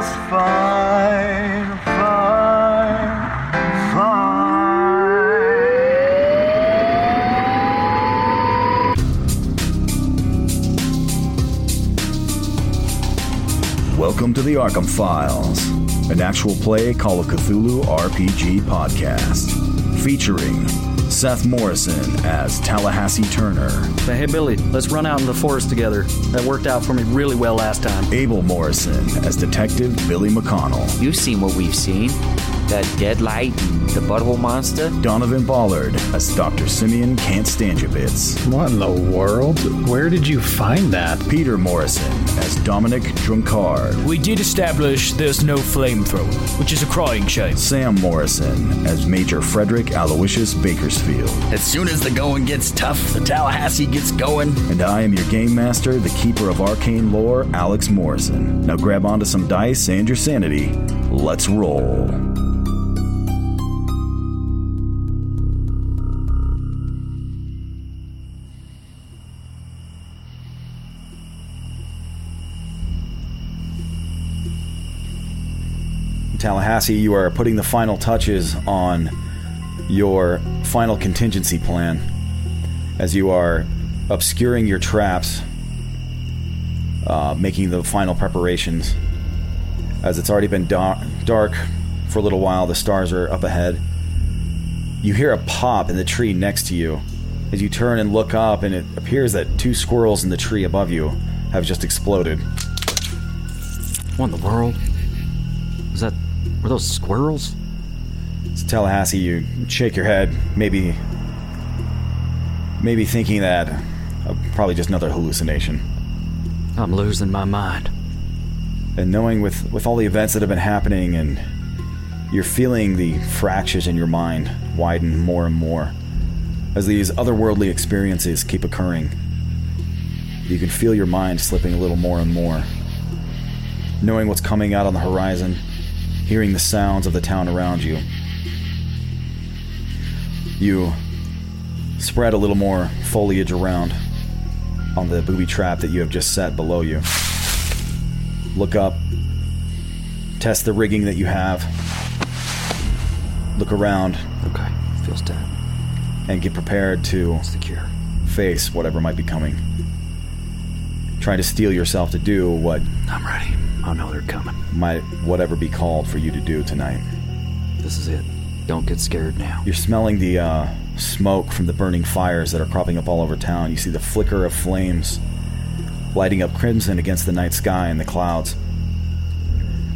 Just fine, fine, fine. Welcome to the Arkham Files, an actual play Call of Cthulhu RPG podcast, featuring Seth Morrison as Tallahassee Turner, Say, hey, Billy, let's run out in the forest together. That worked out for me really well last time. Abel Morrison as Detective Billy McConnell, You've seen what we've seen. That Deadlight, the butthole monster. Donovan Ballard as Dr. Simeon Can't Stand You Bits, What in the world? Where did you find that? Peter Morrison as Dominic Drunkard, We did establish there's no flamethrower, which is a crying shame. Sam Morrison as Major Frederick Aloysius Bakersfield, As soon as the going gets tough, the Tallahassee gets going. and I am your game master, the keeper of arcane lore, Alex Morrison. Now grab onto some dice and your sanity. Let's roll. Tallahassee, you are putting the final touches on your final contingency plan as you are obscuring your traps, uh, making the final preparations. As it's already been da- dark for a little while, the stars are up ahead. You hear a pop in the tree next to you as you turn and look up, and it appears that two squirrels in the tree above you have just exploded. What in the world? Was that. Were those squirrels? It's Tallahassee. You shake your head, maybe, maybe thinking that uh, probably just another hallucination. I'm losing my mind. And knowing with with all the events that have been happening, and you're feeling the fractures in your mind widen more and more as these otherworldly experiences keep occurring. You can feel your mind slipping a little more and more. Knowing what's coming out on the horizon, hearing the sounds of the town around you. You spread a little more foliage around on the booby trap that you have just set below you. Look up, test the rigging that you have, look around, Okay, feels dead. and get prepared to What's the cure? face whatever might be coming. Trying to steel yourself to do what I'm ready. I know they're coming. might whatever be called for you to do tonight. This is it. Don't get scared now. You're smelling the uh, smoke from the burning fires that are cropping up all over town. You see the flicker of flames lighting up crimson against the night sky and the clouds.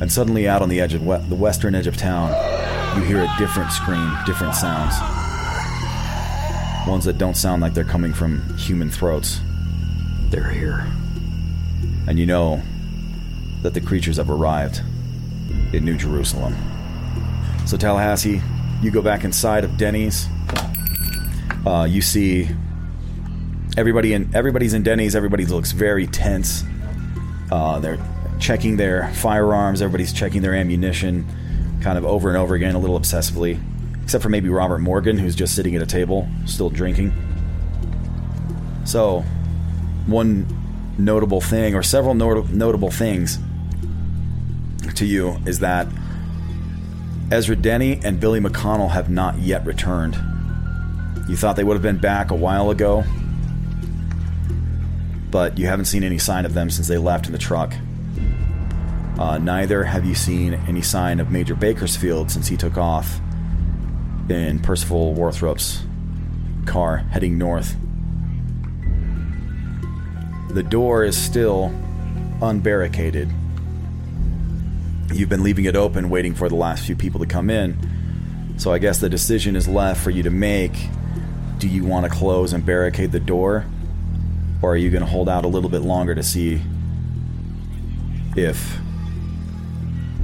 And suddenly, out on the edge of we- the western edge of town, you hear a different scream, different sounds. Ones that don't sound like they're coming from human throats. They're here. And you know that the creatures have arrived in New Jerusalem. So, Tallahassee, you go back inside of Denny's. Uh, you see everybody in everybody's in Denny's. Everybody looks very tense. Uh, they're checking their firearms. Everybody's checking their ammunition, kind of over and over again, a little obsessively. Except for maybe Robert Morgan, who's just sitting at a table, still drinking. So, one notable thing, or several not- notable things to you, is that Ezra Denny and Billy McConnell have not yet returned. You thought they would have been back a while ago, but you haven't seen any sign of them since they left in the truck. Uh, neither have you seen any sign of Major Bakersfield since he took off in Percival Warthrop's car heading north. The door is still unbarricaded. You've been leaving it open, waiting for the last few people to come in. So I guess the decision is left for you to make. Do you want to close and barricade the door? Or are you going to hold out a little bit longer to see if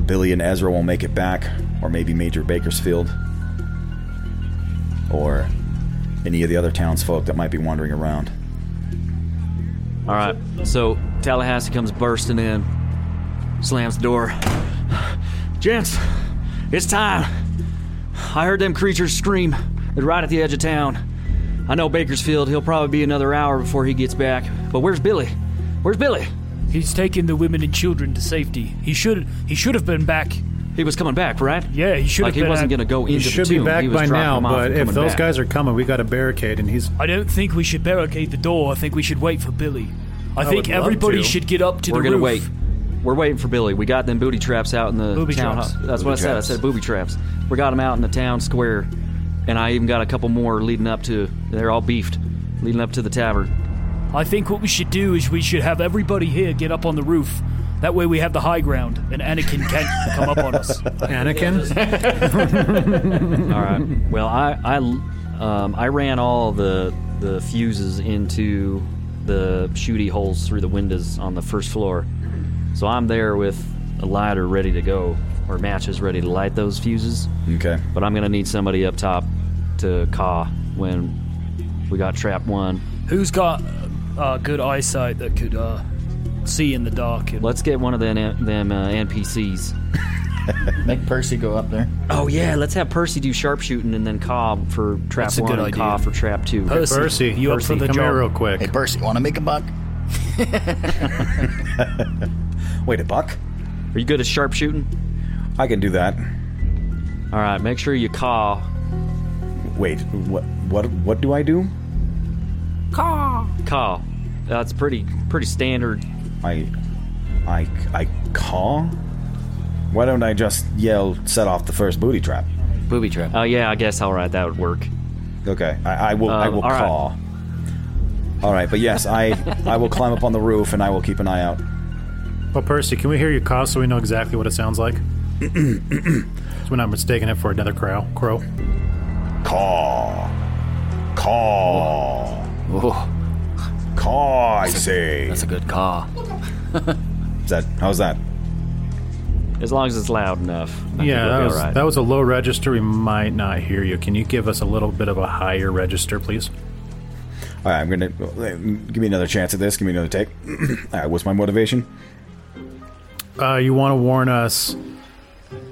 Billy and Ezra will make it back, or maybe Major Bakersfield, or any of the other townsfolk that might be wandering around? All right. So Tallahassee comes bursting in, slams the door. Gents, it's time. I heard them creatures scream. They're right at the edge of town. I know Bakersfield. He'll probably be another hour before he gets back. But where's Billy? Where's Billy? He's taken the women and children to safety. He should he should have been back. He was coming back, right? Yeah, he should Like have he been wasn't at- going to go He into should the be tomb. back he was by now, but if those back. guys are coming, we got a barricade, and he's. I don't think we should barricade the door. I think we should wait for Billy. I, I think everybody to. should get up to we're the gonna roof. wait. We're waiting for Billy. We got them booty traps out in the Booby town. traps. hu- That's what I Booby said. traps. I said booby traps. We got them out in the town square, and I even got a couple more leading up to. They're all beefed, leading up to the tavern. I think what we should do is we should have everybody here get up on the roof. That way we have the high ground, and Anakin can't come up on us. Anakin? All right. Well, I I um, I ran all the the fuses into the shooty holes through the windows on the first floor, so I'm there with a lighter ready to go or matches ready to light those fuses. Okay. But I'm gonna need somebody up top to caw when we got trap one. Who's got uh, good eyesight that could uh, see in the dark? And Let's get one of them them uh, NPCs. Make Percy go up there. Oh yeah, let's have Percy do sharpshooting and then caw for trap That's a one good and idea. caw for trap two. Percy, Percy, you up Percy, for the come job? here real quick. Hey, Percy, want to make a buck? Wait, a buck? Are you good at sharpshooting? I can do that. All right, make sure you caw. Wait, what? What? What do I do? Caw. Call. That's pretty pretty standard. I, I, I caw. Why don't I just yell, "Set off the first booty trap"? Booby trap. Oh yeah, I guess all right, that would work. Okay, I, I will. I Um, will all right. caw. All right, but yes, I, I will climb up on the roof and I will keep an eye out. Well, Percy, can we hear your cough so we know exactly what it sounds like? so we're not mistaking it for another crow. Crow. Caw, caw, Oh, caw. I say. that's a good caw. Is that? How's that? As long as it's loud enough. I Yeah, we'll that be was, all right. that was a low register. We might not hear you. Can you give us a little bit of a higher register, please? All right, I'm gonna give me another chance at this. Give me another take. All right, what's my motivation? Uh, you want to warn us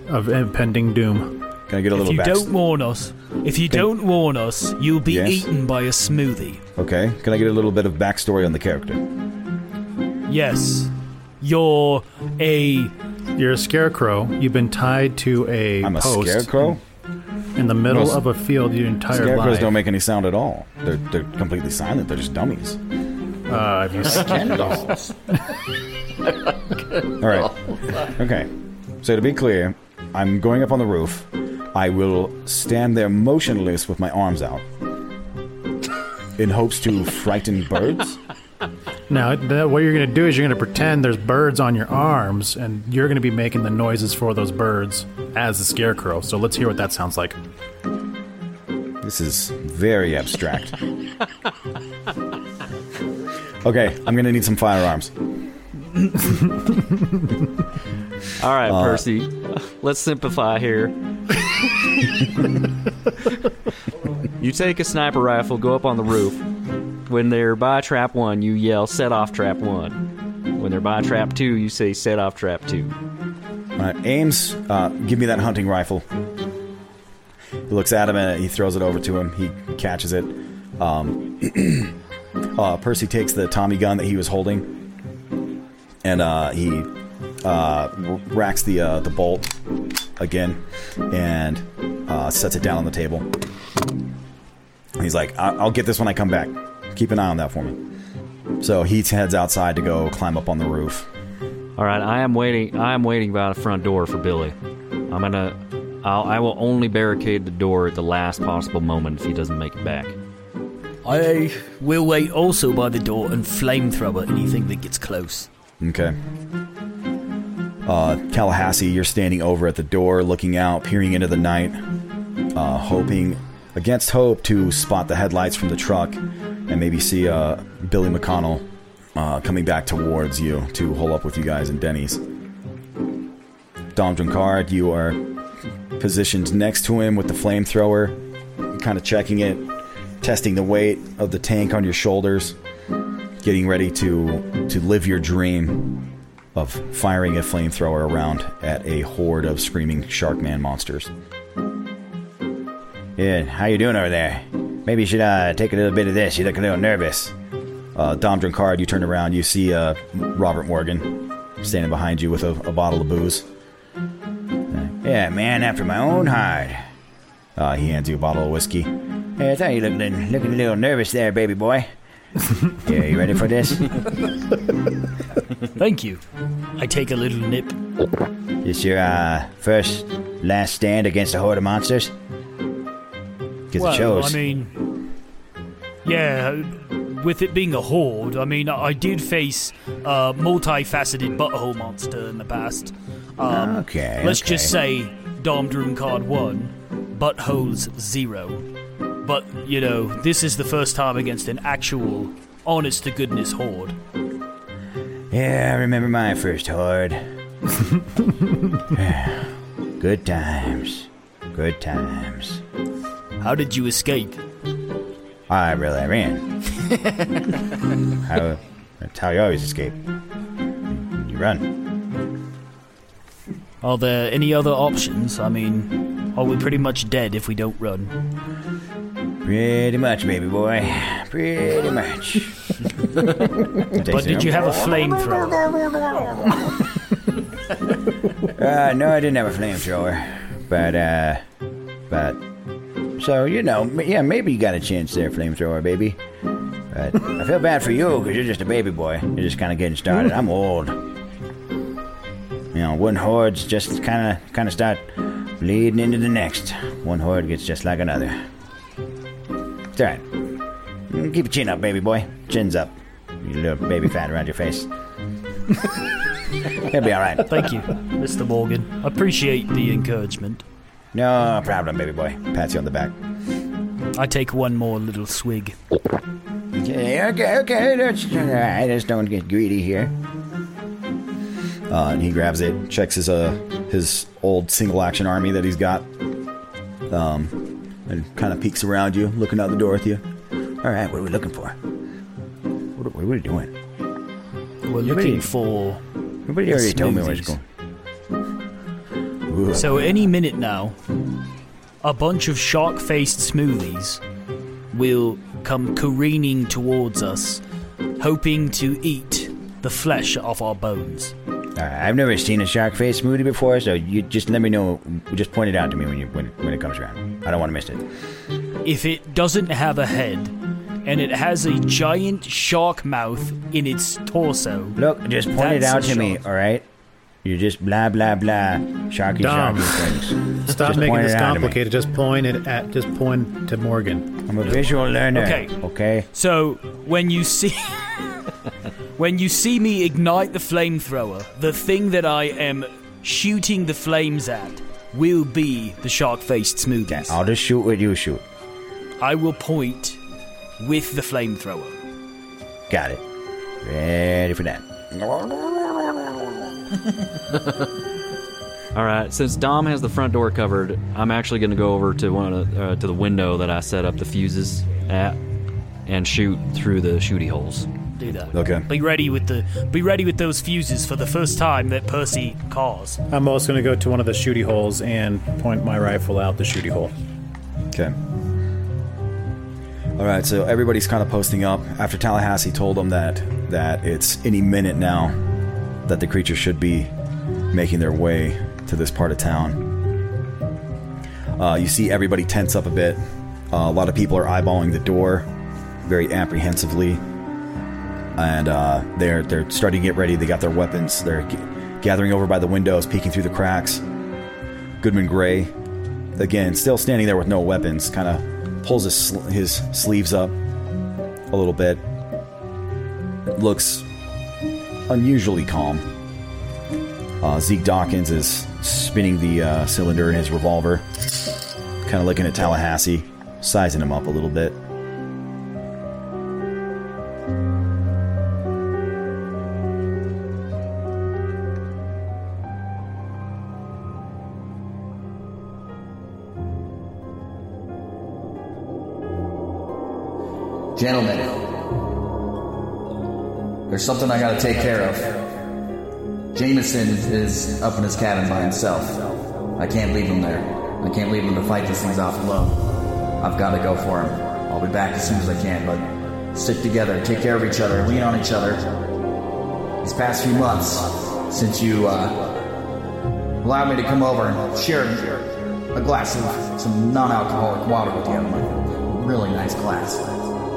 of impending doom. Can I get a If little you back? don't warn us, if you don't warn us, you'll be Yes? eaten by a smoothie. Okay. Can I get a little bit of backstory on the character? Yes, you're a You're a scarecrow. You've been tied to a I'm a post scarecrow. in the middle No, of a field your entire Scarecrows life. don't make any sound at all. They're they're completely silent. They're just dummies. Uh, have you Ken dolls. All right. Okay. So to be clear, I'm going up on the roof. I will stand there motionless with my arms out, in hopes to frighten birds. Now, th- what you're going to do is you're going to pretend there's birds on your arms, and you're going to be making the noises for those birds as the scarecrow. So let's hear what that sounds like. This is very abstract. Okay, I'm gonna need some firearms. all right, Uh, Percy. Let's simplify here. you take a sniper rifle, go up on the roof. When they're by trap one, you yell "set off trap one." When they're by trap two, you say "set off trap two. All right, Ames, uh, give me that hunting rifle. He looks at him and he throws it over to him. He catches it. Um, uh, Percy takes the Tommy gun that he was holding, and uh, he uh, racks the uh, the bolt again, and uh, sets it down on the table. He's like, I- "I'll get this when I come back. Keep an eye on that for me." So he heads outside to go climb up on the roof. All right, I am waiting. I am waiting by the front door for Billy. I'm gonna. I'll, I will only barricade the door at the last possible moment if he doesn't make it back. I will wait also by the door and flamethrower anything that gets close. Okay. Uh, Tallahassee, you're standing over at the door, looking out, peering into the night, uh, hoping against hope to spot the headlights from the truck and maybe see uh, Billy McConnell uh, coming back towards you to hole up with you guys in Denny's. Dom Drunkard, you are positioned next to him with the flamethrower, kind of checking it, testing the weight of the tank on your shoulders, getting ready to to live your dream of firing a flamethrower around at a horde of screaming Sharkman monsters. Yeah, how you doing over there? Maybe you should uh, take a little bit of this. You look a little nervous. Uh, Dom Drunkard, you turn around, you see uh, Robert Morgan standing behind you with a, a bottle of booze. Yeah, man after my own heart. Uh, he hands you a bottle of whiskey. Hey, I thought you looked looking a little nervous there, baby boy. yeah, you ready for this? Thank you. I take a little nip. This your uh, first, last stand against a horde of monsters? Because well, it shows. I mean, yeah, with it being a horde, I mean, I did face a multifaceted butthole monster in the past. Um, okay. Let's okay. just say Dom Drunkard 1, buttholes 0. But, you know, this is the first time against an actual, honest to goodness horde. Yeah, I remember my first horde. Good times. Good times. How did you escape? I really ran. how, that's how you always escape. You run. Are there any other options? I mean, are we pretty much dead if we don't run? Pretty much, baby boy. Pretty much. But did you have a flamethrower? Uh, no, I didn't have a flamethrower. But, uh, but, so, you know, yeah, maybe you got a chance there, flamethrower, baby. But I feel bad for you because you're just a baby boy. You're just kind of getting started. I'm old. You know, one horde's just kind of, kind of start bleeding into the next. One horde gets just like another. It's alright. Mm, Keep your chin up, baby boy. Chin's up. You little baby fat around your face. It'll be alright. Thank you, Mr. Morgan. Appreciate the encouragement. No problem, baby boy. Pats you on the back. I take one more little swig. Okay, okay, okay. That's all right. Just don't get greedy here. Uh, and he grabs it, checks his uh his old single action army that he's got, um, and kind of peeks around you, looking out the door with you. All right, what are we looking for? What are, what are we doing? We're looking for. Everybody already told me where it's smoothies. going. So any minute now, a bunch of shark-faced smoothies will come careening towards us, hoping to eat the flesh off our bones. All right, I've never seen a shark face smoothie before, so you just let me know. Just point it out to me when you when, when it comes around. I don't want to miss it. If it doesn't have a head and it has a giant shark mouth in its torso, Look, just point it out a to me. All right. You just blah blah blah. Sharky Dom. sharky things. Stop Just making this it out to me. complicated. Just point it at. Just point to Morgan. I'm a visual learner. Okay. Okay. So when you see when you see me ignite the flamethrower, the thing that I am shooting the flames at will be the shark-faced smoothies. I'll just shoot what you shoot. I will point with the flamethrower. Got it. Ready for that. All right. Since Dom has the front door covered, I'm actually going to go over to one of the, uh, to the window that I set up the fuses at and shoot through the shooty holes. Do that. Okay. Be ready with the be ready with those fuses for the first time that Percy calls. I'm also going to go to one of the shooty holes and point my rifle out the shooty hole. Okay. All right, so everybody's kind of posting up after Tallahassee told them that that it's any minute now that the creature should be making their way to this part of town. Uh, you see everybody tense up a bit. Uh, a lot of people are eyeballing the door very apprehensively, and uh, they're they're starting to get ready. They got their weapons. They're g- gathering over by the windows, peeking through the cracks. Goodman Gray, again, still standing there with no weapons, kind of pulls his sl- his sleeves up a little bit. Looks unusually calm. Uh, Zeke Dawkins is spinning the uh, cylinder in his revolver, kind of looking at Tallahassee, sizing him up a little bit. Something I gotta take care of. Jameson is up in his cabin by himself. I can't leave him there. I can't leave him to fight these things off alone. I've gotta go for him. I'll be back as soon as I can, but stick together, take care of each other, lean on each other. These past few months, since you uh, allowed me to come over and share a glass of some non-alcoholic water with you, a really nice glass.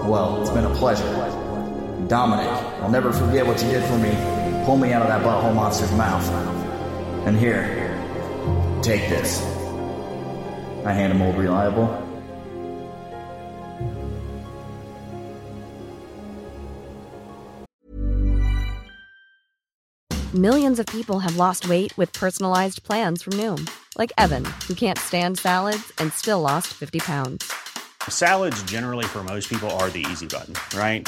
Well, it's been a pleasure. Dominic, I'll never forget what you did for me. Pull me out of that butthole monster's mouth. And here, take this. I hand him old reliable. Millions of people have lost weight with personalized plans from Noom, like Evan, who can't stand salads and still lost 50 pounds. Salads, generally, for most people, are the easy button, right?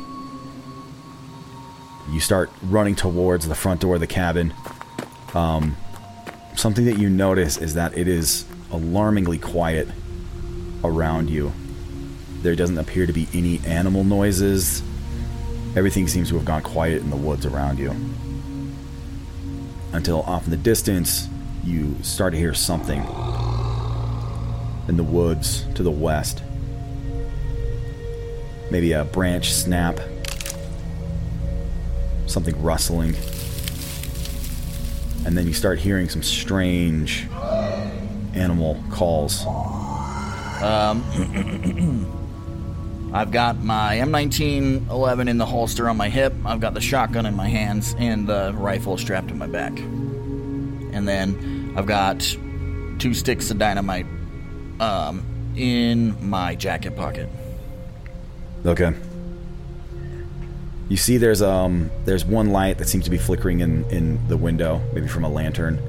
You start running towards the front door of the cabin. Um, something that you notice is that it is alarmingly quiet around you. There doesn't appear to be any animal noises. Everything seems to have gone quiet in the woods around you. Until off in the distance, you start to hear something in the woods to the west maybe a branch snap, something rustling, and then you start hearing some strange animal calls. Um, I've got my M1911 in the holster on my hip. I've got the shotgun in my hands and the rifle strapped to my back. And then I've got two sticks of dynamite um, in my jacket pocket. Okay. You see, there's um, there's one light that seems to be flickering in in the window, maybe from a lantern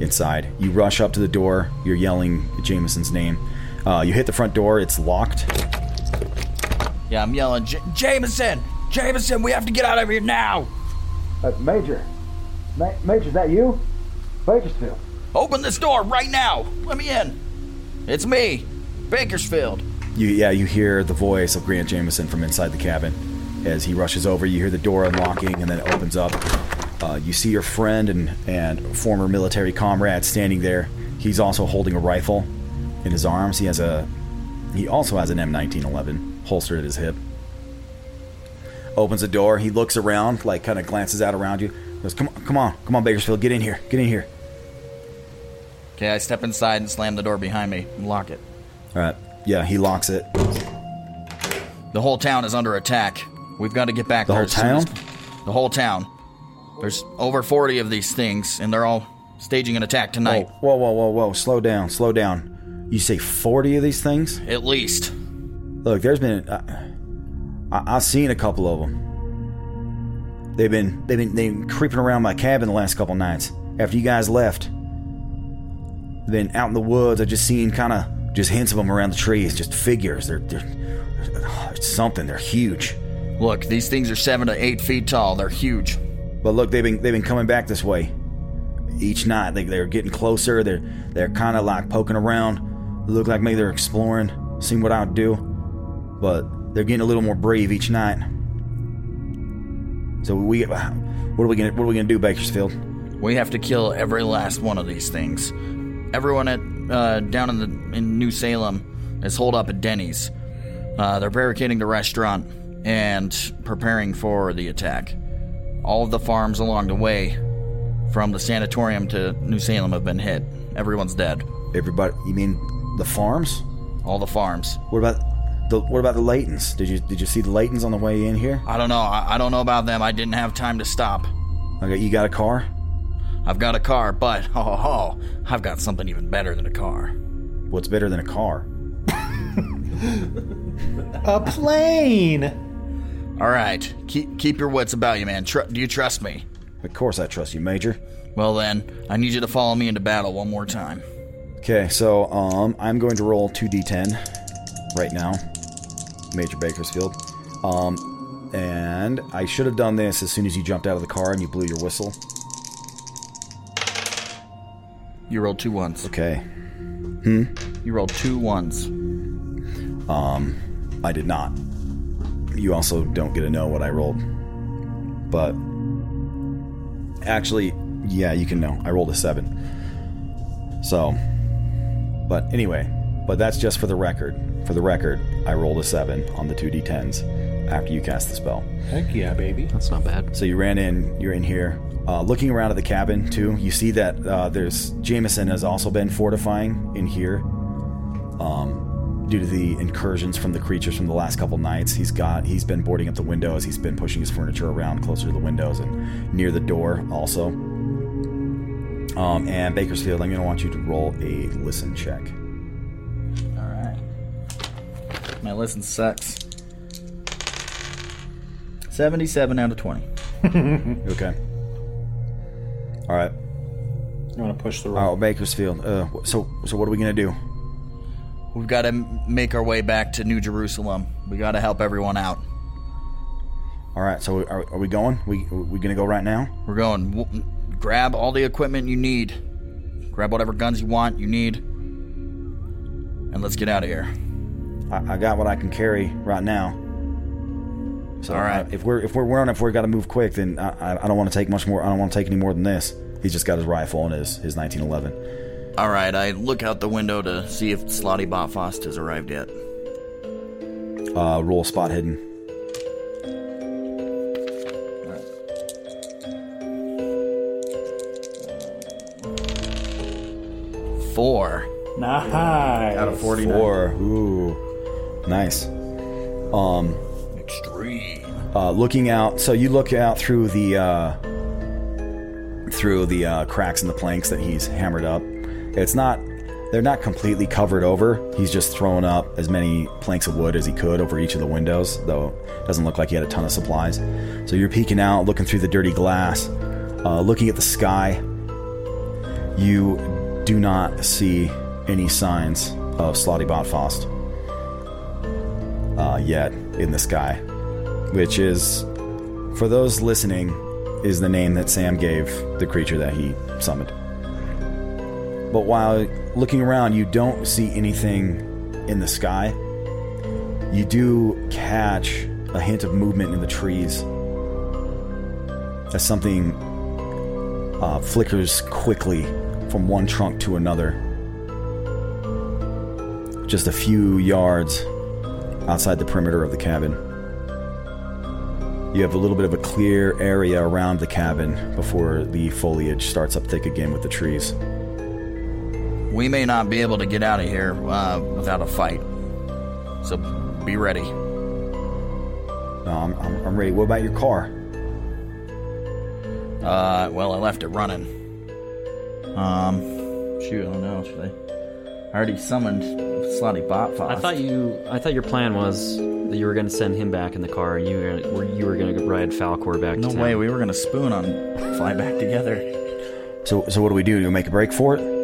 inside. You rush up to the door. You're yelling Jameson's name. Uh, you hit the front door. It's locked. Yeah, I'm yelling, J- Jameson! Jameson, we have to get out of here now! Uh, Major. Ma- Major, is that you? Bakersfield. Open this door right now! Let me in! It's me, Bakersfield. You yeah, you hear the voice of Grant Jameson from inside the cabin. As he rushes over, you hear the door unlocking and then it opens up. Uh, you see your friend and, and former military comrade standing there. He's also holding a rifle in his arms. He has a he also has an M1911 holstered at his hip. Opens the door. He looks around, like kind of glances out around you. Goes, "Come on, come on, come on, Bakersfield, get in here, get in here." Okay, I step inside and slam the door behind me and lock it. All right. Yeah, he locks it. The whole town is under attack. We've got to get back to The there. whole as soon as- town? the whole town. There's over 40 of these things, and they're all staging an attack tonight. Whoa, whoa, whoa, whoa! Slow down, slow down. You say forty of these things? At least. Look, there's been uh, I, I've seen a couple of them. They've been they've been they've been creeping around my cabin the last couple nights after you guys left. Then out in the woods, I just seen kind of just hints of them around the trees, just figures. They're they're it's something. They're huge. Look, these things are seven to eight feet tall. They're huge. But look, they've been they've been coming back this way each night. They, they're getting closer. They're they're kind of like poking around. Look like maybe they're exploring, seeing what I would do. But they're getting a little more brave each night. So we what are we gonna what are we gonna do, Bakersfield? We have to kill every last one of these things. Everyone at uh, down in the in New Salem is holed up at Denny's. Uh, they're barricading the restaurant and preparing for the attack. All of the farms along the way from the sanatorium to New Salem have been hit. Everyone's dead. Everybody, you mean the farms? All the farms. What about the what about the Laytons? Did you did you see the Laytons on the way in here? I don't know. I, I don't know about them. I didn't have time to stop. Okay, you got a car? I've got a car, but ho ho ho, I've got something even better than a car. What's better than a car? A plane. All right, keep keep your wits about you, man. Tr- do you trust me? Of course I trust you, Major. Well then, I need you to follow me into battle one more time. Okay, so um, I'm going to roll two d10 right now, Major Bakersfield. Um, and I should have done this as soon as you jumped out of the car and you blew your whistle. You rolled two ones. Okay. Hmm. You rolled two ones. Um, I did not. You also don't get to know what I rolled. But actually, yeah, you can know. I rolled a seven. So, but anyway, but that's just for the record. For the record, I rolled a seven on the two d10s after you cast the spell. Heck yeah, baby. That's not bad. So you ran in, you're in here. Uh, looking around at the cabin, too, you see that uh, there's Jameson has also been fortifying in here. Um, due to the incursions from the creatures from the last couple nights, he's got he's been boarding up the windows. He's been pushing his furniture around closer to the windows and near the door also. Um, and Bakersfield, I'm going to want you to roll a listen check. All right. My listen sucks. Seventy-seven out of twenty. okay. All right. You want to push the roll? Oh, Bakersfield. Uh, so so what are we going to do? We've got to make our way back to New Jerusalem. We got to help everyone out. All right. So are, are we going? We we going to go right now? We're going. W- grab all the equipment you need. Grab whatever guns you want, you need, and let's get out of here. I, I got what I can carry right now. So All right. uh, if we're if we're running, if we're got to move quick, then I, I- I don't want to take much more. I don't want to take any more than this. He's just got his rifle and his his 1911. All right, I look out the window to see if Slotty Botfost has arrived yet. Uh, roll spot hidden. Four. Nice. Out of 49. Four. Ooh, nice. Um, Extreme. uh, looking out. So you look out through the uh, through the uh, cracks in the planks that he's hammered up. It's not. They're not completely covered over. He's just thrown up as many planks of wood as he could over each of the windows, though it doesn't look like he had a ton of supplies. So you're peeking out, looking through the dirty glass, uh, looking at the sky. You do not see any signs of Slotty Botfost uh, yet in the sky, which is, for those listening, is the name that Sam gave the creature that he summoned. But while looking around, you don't see anything in the sky. You do catch a hint of movement in the trees as something uh, flickers quickly from one trunk to another. Just a few yards outside the perimeter of the cabin. You have a little bit of a clear area around the cabin before the foliage starts up thick again with the trees. We may not be able to get out of here uh, without a fight. So be ready. No, I'm, I'm, I'm ready. What about your car? Uh, well, I left it running. Um, shoot, I don't know. Should I? I already summoned Slotty Botfoss. I thought you. I thought your plan was that you were going to send him back in the car, and you were gonna, you were going to ride Falkor back. No to town. way, we were gonna spoon on fly back together. So, so what do we do? Do we make a break for it?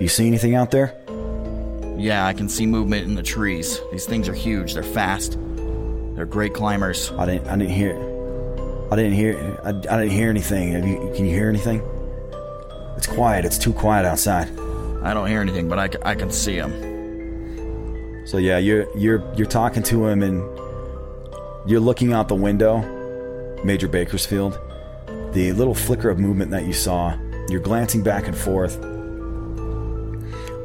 Do you see anything out there? Yeah, I can see movement in the trees. These things are huge. They're fast. They're great climbers. I didn't. I didn't hear. I didn't hear. I, I didn't hear anything. Have you, can you hear anything? It's quiet. It's too quiet outside. I don't hear anything, but I, I can see them. So yeah, you're you're you're talking to him and you're looking out the window, Major Bakersfield. The little flicker of movement that you saw, you're glancing back and forth,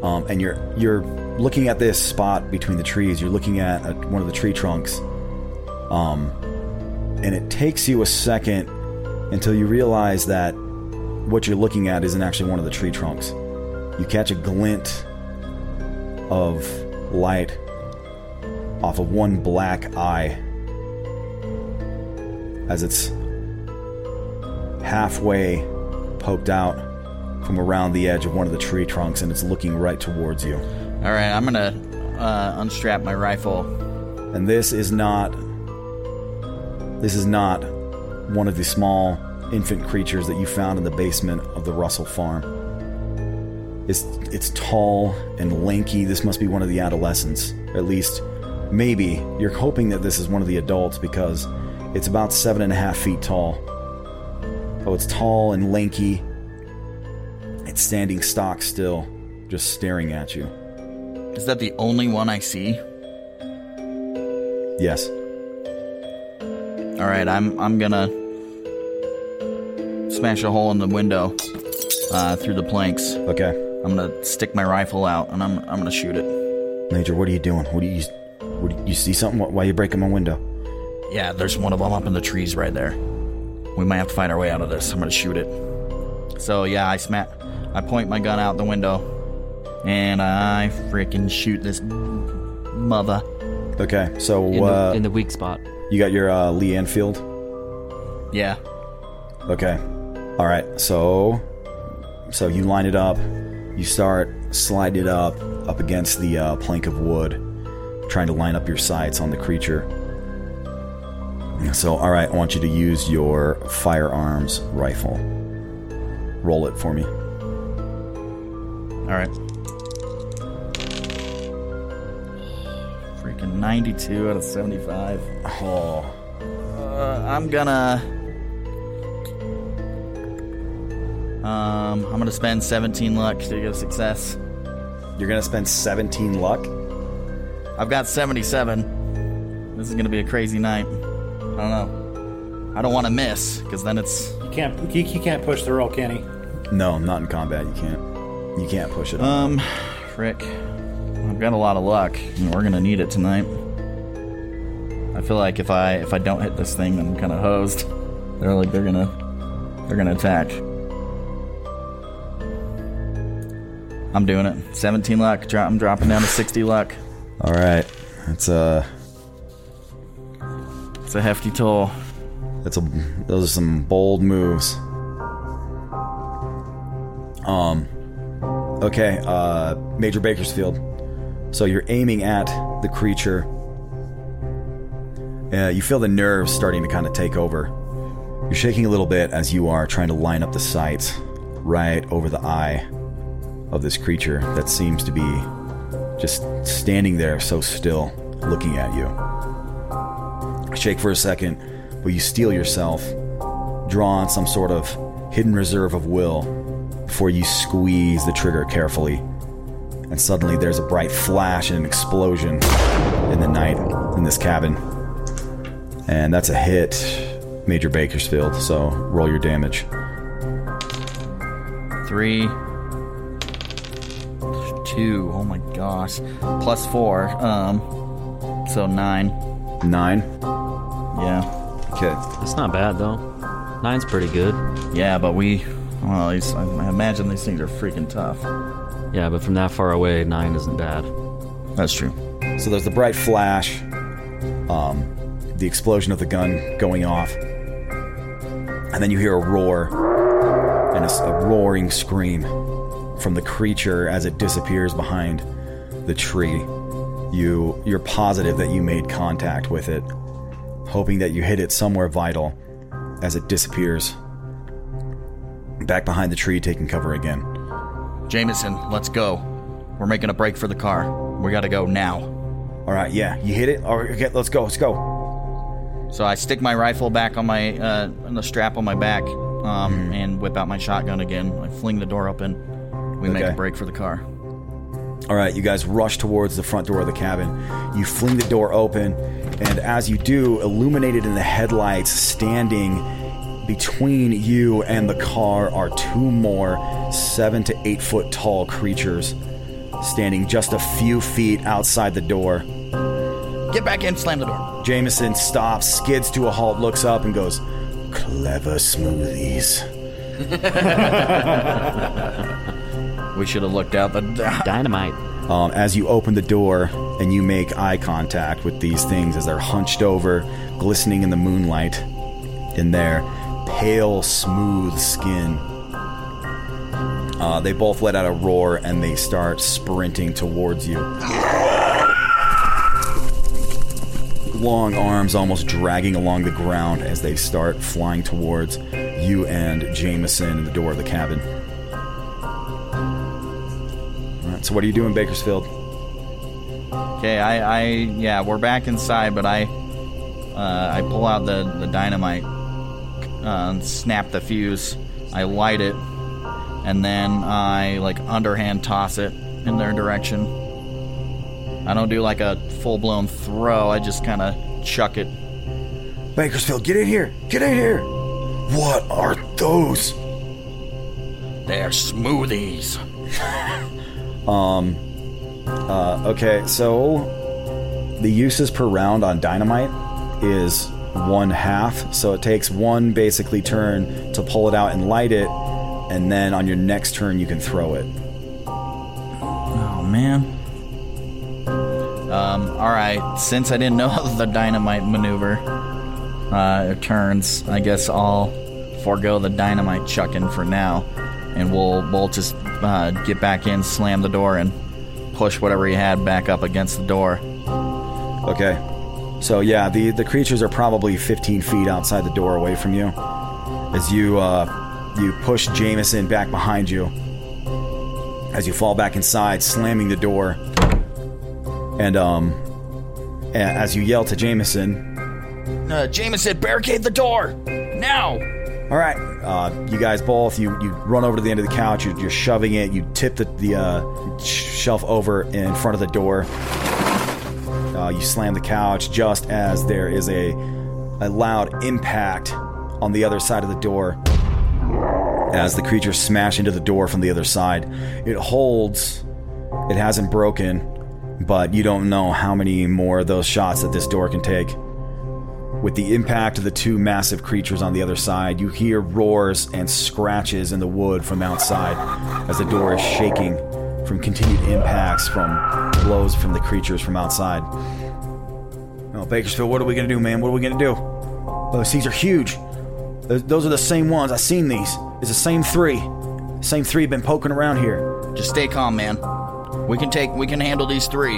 um, and you're you're looking at this spot between the trees. You're looking at uh, one of the tree trunks, um, and it takes you a second until you realize that what you're looking at isn't actually one of the tree trunks. You catch a glint of light off of one black eye as it's halfway poked out from around the edge of one of the tree trunks and it's looking right towards you. All right, I'm gonna uh, unstrap my rifle. And this is not this is not one of the small infant creatures that you found in the basement of the Russell farm. It's it's tall and lanky. This must be one of the adolescents. At least maybe you're hoping that this is one of the adults because it's about seven and a half feet tall. Oh, it's tall and lanky. It's standing stock still, just staring at you. Is that the only one I see? Yes. All right, I'm I'm gonna smash a hole in the window uh, through the planks. Okay. I'm gonna stick my rifle out and I'm I'm gonna shoot it. Major, what are you doing? What do you what do you, you see something? Why are you breaking my window? Yeah, there's one of them up in the trees right there. We might have to find our way out of this. I'm gonna shoot it. So yeah, I smack. I point my gun out the window, and I freaking shoot this mother. Okay, so In the- uh, in the weak spot. You got your uh, Lee Enfield. Yeah. Okay. All right. So, so you line it up. You start slide it up up against the uh, plank of wood, trying to line up your sights on the creature. So, all right. I want you to use your firearms rifle. Roll it for me. All right. Freaking 92 out of 75. Oh. Uh, I'm gonna. Um, I'm gonna spend 17 luck to get a success. You're gonna spend 17 luck? I've got 77. This is gonna be a crazy night. I don't know. I don't want to miss because then it's. You can't. He, he can't push the roll, can he? No, I'm not in combat. You can't. You can't push it. Um, frick. I've got a lot of luck. and We're gonna need it tonight. I feel like if I if I don't hit this thing, then I'm kind of hosed. They're like they're gonna they're gonna attack. I'm doing it. 17 luck. Dro- I'm dropping down to 60 luck. All right. it's a It's a hefty toll. That's a those are some bold moves. Um okay, uh Major Bakersfield. So you're aiming at the creature. Uh, you feel the nerves starting to kind of take over. You're shaking a little bit as you are trying to line up the sights right over the eye of this creature that seems to be just standing there so still, looking at you. Shake for a second, but you steel yourself, draw on some sort of hidden reserve of will before you squeeze the trigger carefully. And suddenly there's a bright flash and an explosion in the night in this cabin. And that's a hit, Major Bakersfield, so roll your damage. Three. Two. Oh my gosh. Plus four. Um. So nine. Nine? Yeah. Okay. That's not bad though. Nine's pretty good. Yeah, but we. Well, these, I imagine these things are freaking tough. Yeah, but from that far away, nine isn't bad. That's true. So there's the bright flash, um, the explosion of the gun going off, and then you hear a roar and a roaring scream from the creature as it disappears behind the tree. You you're positive that you made contact with it, hoping that you hit it somewhere vital as it disappears back behind the tree, taking cover again. Jameson, let's go. We're making a break for the car. We gotta go now. All right, yeah, you hit it. All right, okay, let's go. Let's go. So I stick my rifle back on my uh, on the strap on my back, um, and whip out my shotgun again. I fling the door open. We make a break for the car. All right, you guys rush towards the front door of the cabin. You fling the door open, and as you do, illuminated in the headlights, standing between you and the car are two more seven to eight foot tall creatures, standing just a few feet outside the door. Get back in, slam the door. Jameson stops, skids to a halt, looks up, and goes, Clever smoothies. we should have looked out the dynamite. Um, as you open the door and you make eye contact with these things as they're hunched over, glistening in the moonlight, in their pale, smooth skin. Uh, they both let out a roar and they start sprinting towards you. Long arms almost dragging along the ground as they start flying towards you and Jameson in the door of the cabin. All right, so what are you doing, Bakersfield? Okay, I, I, yeah, we're back inside, but I, uh, I pull out the the dynamite, uh, snap the fuse, I light it, and then I like underhand toss it in their direction. I don't do like a full blown throw. I just kind of chuck it. Bakersfield, get in here! Get in here! What are those? They're smoothies. Um. Uh, okay, so the uses per round on dynamite is one half. So it takes one basically turn to pull it out and light it, and then on your next turn you can throw it. Oh man. Um, alright, since I didn't know the dynamite maneuver uh, turns, I guess I'll forego the dynamite chucking for now, and we'll, we'll just uh, get back in, slam the door, and push whatever he had back up against the door. Okay. So yeah, the the creatures are probably 15 feet outside the door away from you. As you uh, you push Jameson back behind you, as you fall back inside, slamming the door, and um, as you yell to Jameson, Uh, Jameson, barricade the door! Now! All right, uh, you guys both you you run over to the end of the couch. You're, you're shoving it. You tip the the uh, shelf over in front of the door. Uh, you slam the couch just as there is a a loud impact on the other side of the door. As the creatures smash into the door from the other side, it holds. It hasn't broken, but you don't know how many more of those shots that this door can take. With the impact of the two massive creatures on the other side, you hear roars and scratches in the wood from outside as the door is shaking from continued impacts from blows from the creatures from outside. Oh, Bakersfield, what are we gonna do, man? What are we gonna do? Those things are huge. Those, those are the same ones. I've seen these. It's the same three. Same three been poking around here. Just stay calm, man. We can take, we can handle these three.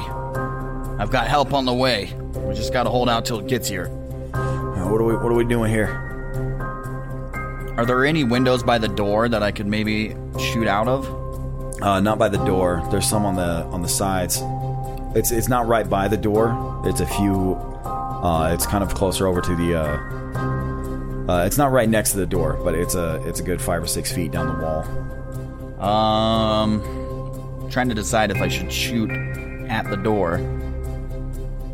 I've got help on the way. We just gotta hold out till it gets here. What are we What are we doing here? Are there any windows by the door that I could maybe shoot out of? Uh, not by the door. There's some on the on the sides. It's it's not right by the door. It's a few. Uh, it's kind of closer over to the. Uh, uh, it's not right next to the door, but it's a it's a good five or six feet down the wall. Um, trying to decide if I should shoot at the door.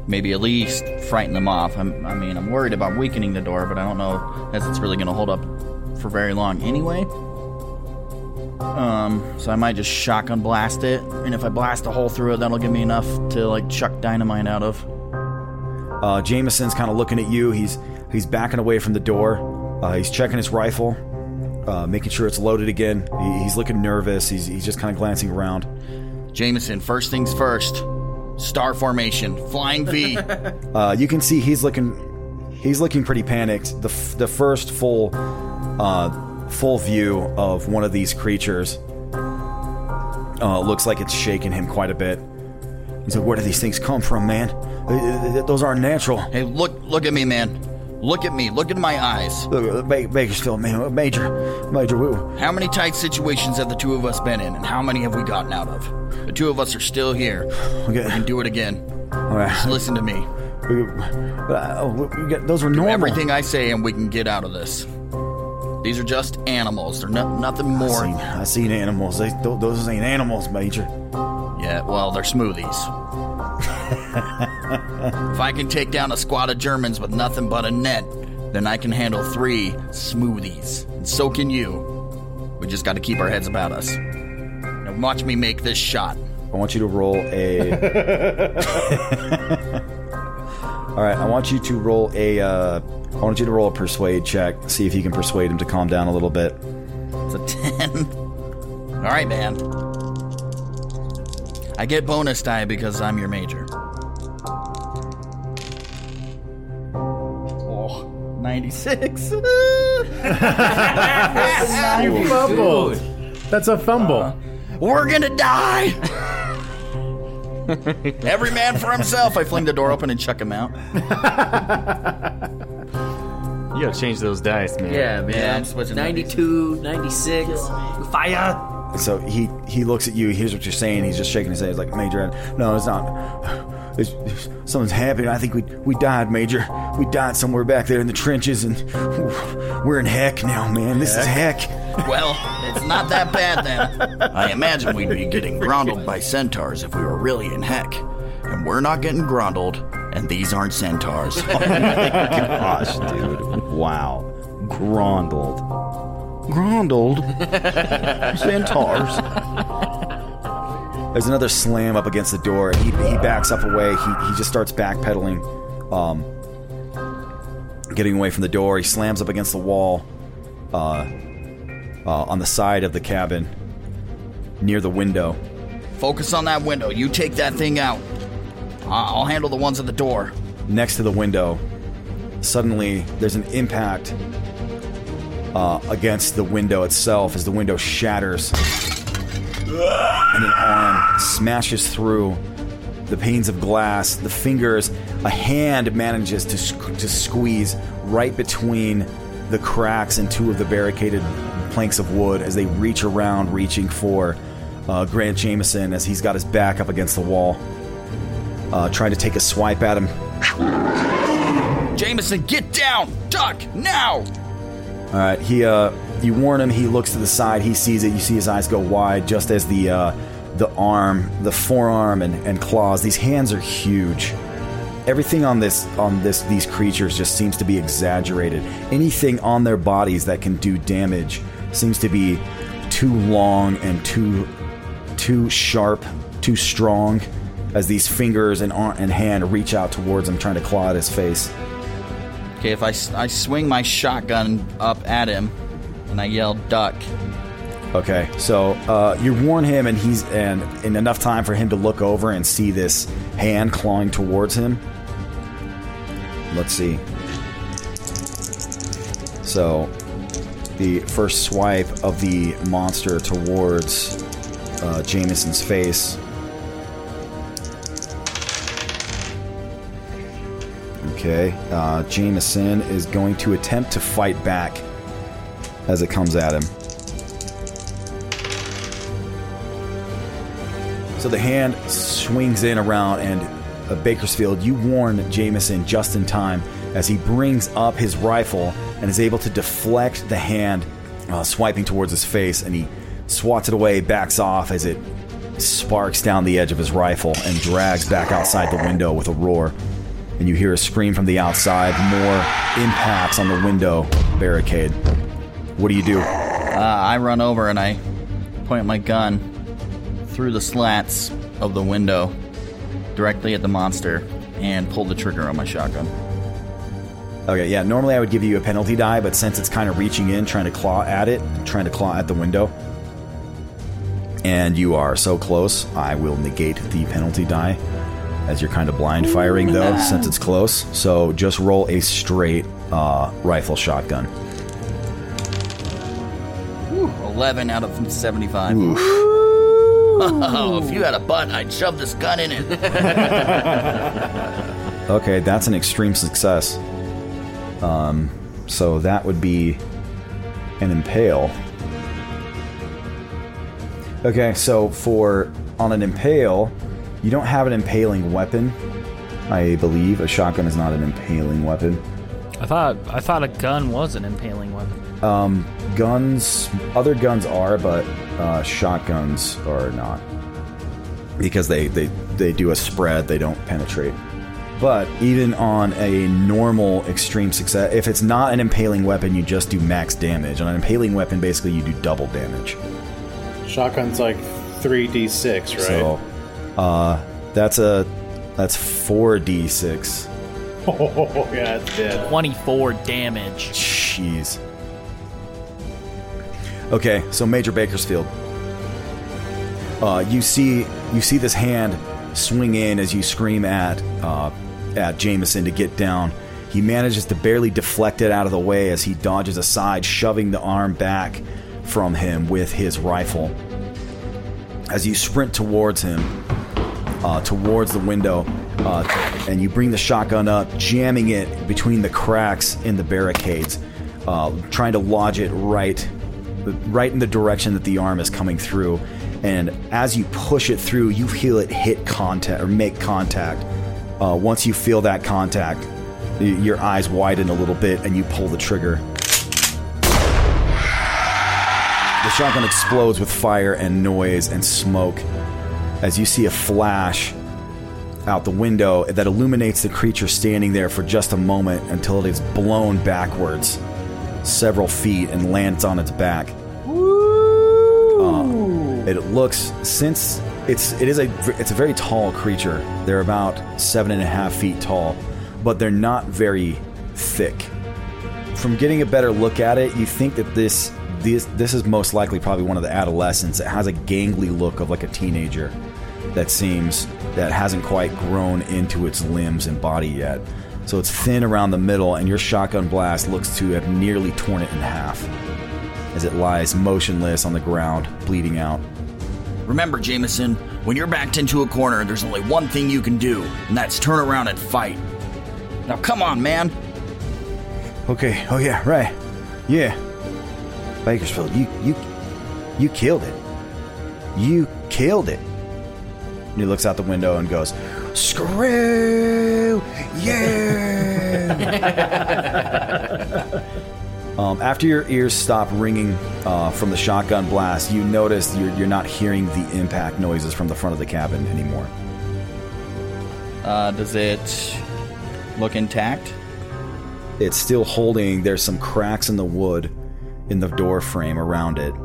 Maybe at least frighten them off. I'm, I mean, I'm worried about weakening the door, but I don't know if it's really going to hold up for very long anyway. Um, so I might just shotgun blast it, and if I blast a hole through it, that'll give me enough to like chuck dynamite out of. Uh, Jameson's kind of looking at you. He's he's backing away from the door. Uh, he's checking his rifle, uh, making sure it's loaded again. He, he's looking nervous. He's he's just kind of glancing around. Jameson, first things first. Star formation, flying V. Uh, you can see he's looking he's looking pretty panicked. The f- the first full uh, full view of one of these creatures uh, looks like it's shaking him quite a bit. He's like, "Where do these things come from, man? Those aren't natural." hey, look, look at me, man. Look at me. Look at my eyes. Look, Ba- Bakersfield, man, Major, Major, we, How many tight situations have the two of us been in, and how many have we gotten out of? The two of us are still here. Okay. We can do it again. all right. Just listen to me. We, uh, we, those were Do normal. everything I say, and we can get out of this. These are just animals. They're no, nothing I more. seen, I seen animals. They, th- those ain't animals, Major. Yeah, well, they're smoothies. if I can take down a squad of Germans with nothing but a net, then I can handle three smoothies. And so can you. We just got to keep our heads about us. Now watch me make this shot. I want you to roll a. All right, I want you to roll a. Uh, I want you to roll a persuade check. See if you can persuade him to calm down a little bit. It's a 10. All right, man. I get bonus die because I'm your major. Oh, 96. you fumbled. That's a fumble. Uh, we're gonna die. Every man for himself. I fling the door open and chuck him out. You gotta change those dice, man. Yeah, man. Yeah, I'm switching 92, 96. Fire! So he he looks at you. He hears what you're saying. He's just shaking his head. He's like, Major, no, it's not. It's, something's happened. I think we we died, Major. We died somewhere back there in the trenches, and we're in heck now, man. This is heck. Well, it's not that bad then. I imagine we'd be getting grondled by centaurs if we were really in heck. And we're not getting grondled, and these aren't centaurs. Oh gosh, dude. Wow. Grondled. Grondled? Centaurs. There's another slam up against the door. He, he backs up away. He, he just starts backpedaling, um, getting away from the door. He slams up against the wall uh, uh, on the side of the cabin near the window. Focus on that window. You take that thing out. I- I'll handle the ones at the door. next to the window. Suddenly, there's an impact uh, against the window itself as the window shatters, and an arm smashes through the panes of glass. The fingers, a hand manages to to squeeze right between the cracks in two of the barricaded planks of wood as they reach around, reaching for uh, Grant Jameson as he's got his back up against the wall, uh, trying to take a swipe at him. Jameson, get down! Duck! Now! All right, he uh, you warn him. He looks to the side. He sees it. You see his eyes go wide, just as the uh, the arm, the forearm, and, and claws. These hands are huge. Everything on this on this these creatures just seems to be exaggerated. Anything on their bodies that can do damage seems to be too long and too too sharp, too strong. As these fingers and arm and hand reach out towards him, trying to claw at his face. Okay, if I, I swing my shotgun up at him and I yell, duck. Okay, so uh, you warn him, and he's and in enough time for him to look over and see this hand clawing towards him. Let's see. So, the first swipe of the monster towards uh, Jameson's face. Okay, uh, Jameson is going to attempt to fight back as it comes at him. So the hand swings in around, and uh, Bakersfield, you warn Jameson just in time as he brings up his rifle and is able to deflect the hand uh, swiping towards his face, and he swats it away, backs off as it sparks down the edge of his rifle and drags back outside the window with a roar. And you hear a scream from the outside, more impacts on the window barricade. What do you do? Uh, I run over and I point my gun through the slats of the window directly at the monster and pull the trigger on my shotgun. Okay, yeah, normally I would give you a penalty die, but since it's kind of reaching in, trying to claw at it, trying to claw at the window, and you are so close, I will negate the penalty die as you're kind of blind firing, though, since it's close. So just roll a straight uh, rifle shotgun. Whew, 11 out of 75. Oof. Oh, if you had a butt, I'd shove this gun in it. Okay, that's an extreme success. Um, so that would be an impale. Okay, so for on an impale, you don't have an impaling weapon. I believe a shotgun is not an impaling weapon. I thought I thought a gun was an impaling weapon. Um, guns, other guns are, but uh, shotguns are not because they, they they do a spread. They don't penetrate. But even on a normal extreme success, if it's not an impaling weapon, you just do max damage. On an impaling weapon, basically you do double damage. Shotgun's like 3d6, right? So, uh, that's a that's four d six. Oh, yeah, it's dead. 24 damage. Jeez. Okay, so Major Bakersfield. Uh, you see, you see this hand swing in as you scream at uh, at Jameson to get down. He manages to barely deflect it out of the way as he dodges aside, shoving the arm back from him with his rifle. As you sprint towards him, uh, towards the window, uh, and you bring the shotgun up, jamming it between the cracks in the barricades, uh, trying to lodge it right, right in the direction that the arm is coming through. And as you push it through, you feel it hit contact or make contact. Uh, once you feel that contact, your eyes widen a little bit, and you pull the trigger. The shotgun explodes with fire and noise and smoke as you see a flash out the window that illuminates the creature standing there for just a moment until it is blown backwards several feet and lands on its back. It looks since it's it is a it's a very tall creature. They're about seven and a half feet tall, but they're not very thick. From getting a better look at it, you think that this this this is most likely probably one of the adolescents. It has a gangly look of like a teenager that seems that hasn't quite grown into its limbs and body yet. So it's thin around the middle, and your shotgun blast looks to have nearly torn it in half as it lies motionless on the ground, bleeding out. Remember, Jameson, when you're backed into a corner, there's only one thing you can do, and that's turn around and fight. Now, come on, man. Okay. Oh yeah. Right. Yeah. Bakersfield, you you you killed it. You killed it. And he looks out the window and goes, "Screw yeah!" um, after your ears stop ringing uh, from the shotgun blast, you notice you're, you're not hearing the impact noises from the front of the cabin anymore. Uh, does it look intact? It's still holding. There's some cracks in the wood in the door frame around it.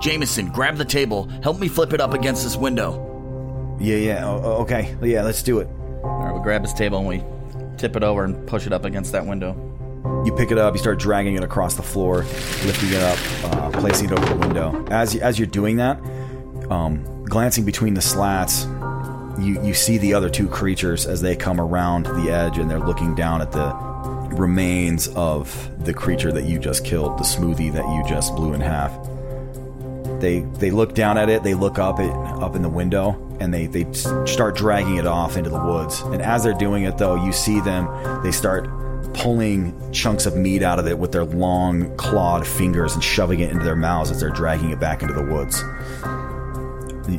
Jameson, grab the table. Help me flip it up against this window. Yeah, yeah. o- okay. Yeah, let's do it. All right, we grab his table and we tip it over and push it up against that window. You pick it up, you start dragging it across the floor, lifting it up, uh, placing it over the window. As you, as you're doing that, um, glancing between the slats, you you see the other two creatures as they come around the edge and they're looking down at the remains of the creature that you just killed, the smoothie that you just blew in half. They they look down at it, they look up it up in the window, and they they start dragging it off into the woods. And as they're doing it, though, you see them. They start pulling chunks of meat out of it with their long clawed fingers and shoving it into their mouths as they're dragging it back into the woods.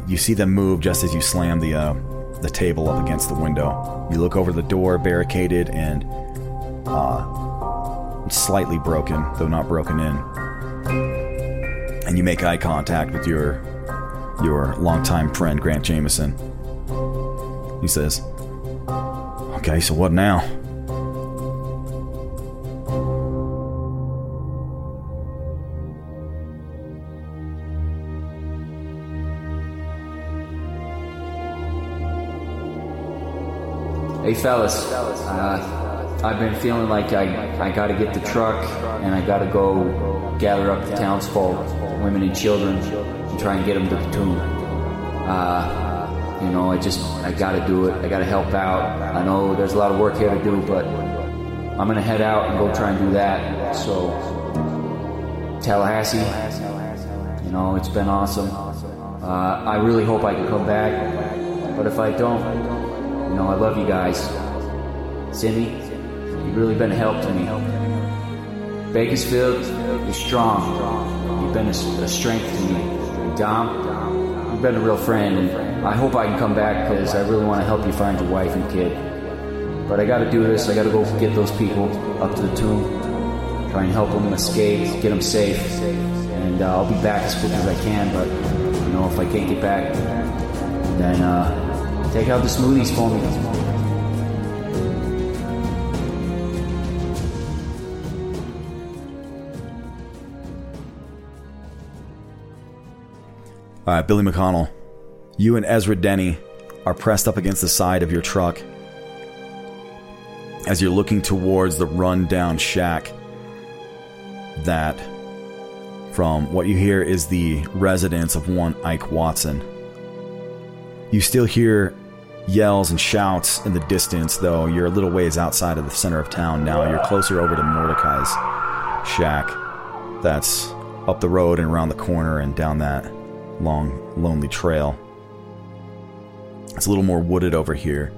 You- see them move just as you slam the uh, the table up against the window. You look over the door, barricaded and uh, slightly broken, though not broken in and you make eye contact with your your longtime friend Grant Jameson. He says, "Okay, so what now?" Hey fellas, uh, I've been feeling like I, I gotta get the truck and I gotta go gather up the townsfolk, women and children, and try and get them to tomb. Uh, you know, I just, I gotta do it. I gotta help out. I know there's a lot of work here to do, but I'm gonna head out and go try and do that. So, Tallahassee, you know, it's been awesome. Uh, I really hope I can come back, but if I don't, you know, I love you guys. Cindy, you've really been a help to me. Bakersfield, you're strong. You've been a, a strength to me. Dom, you've been a real friend, and I hope I can come back because I really want to help you find your wife and kid. But I got to do this. I got to go get those people up to the tomb, try and help them escape, get them safe, and uh, I'll be back as quick as I can. But you know, if I can't get back, then uh, take out the smoothies for me. All right, Billy McConnell, you and Ezra Denny are pressed up against the side of your truck as you're looking towards the run-down shack that from what you hear is the residence of one Ike Watson. You still hear yells and shouts in the distance, though you're a little ways outside of the center of town now. You're closer over to Mordecai's shack that's up the road and around the corner and down that long, lonely trail. It's a little more wooded over here.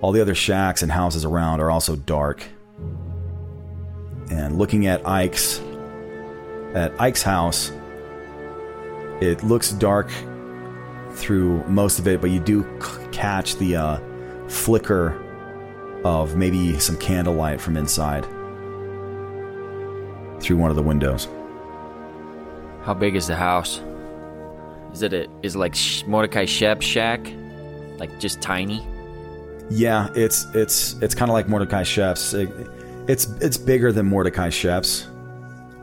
All the other shacks and houses around are also dark. And looking at Ike's at Ike's house, it looks dark through most of it, but you do catch the uh, flicker of maybe some candlelight from inside through one of the windows. How big is the house? Is it a, is it like Sh- Mordecai Shep's shack? Like just tiny? Yeah, it's it's it's kind of like Mordecai Chef's. It, it's it's bigger than Mordecai Chef's.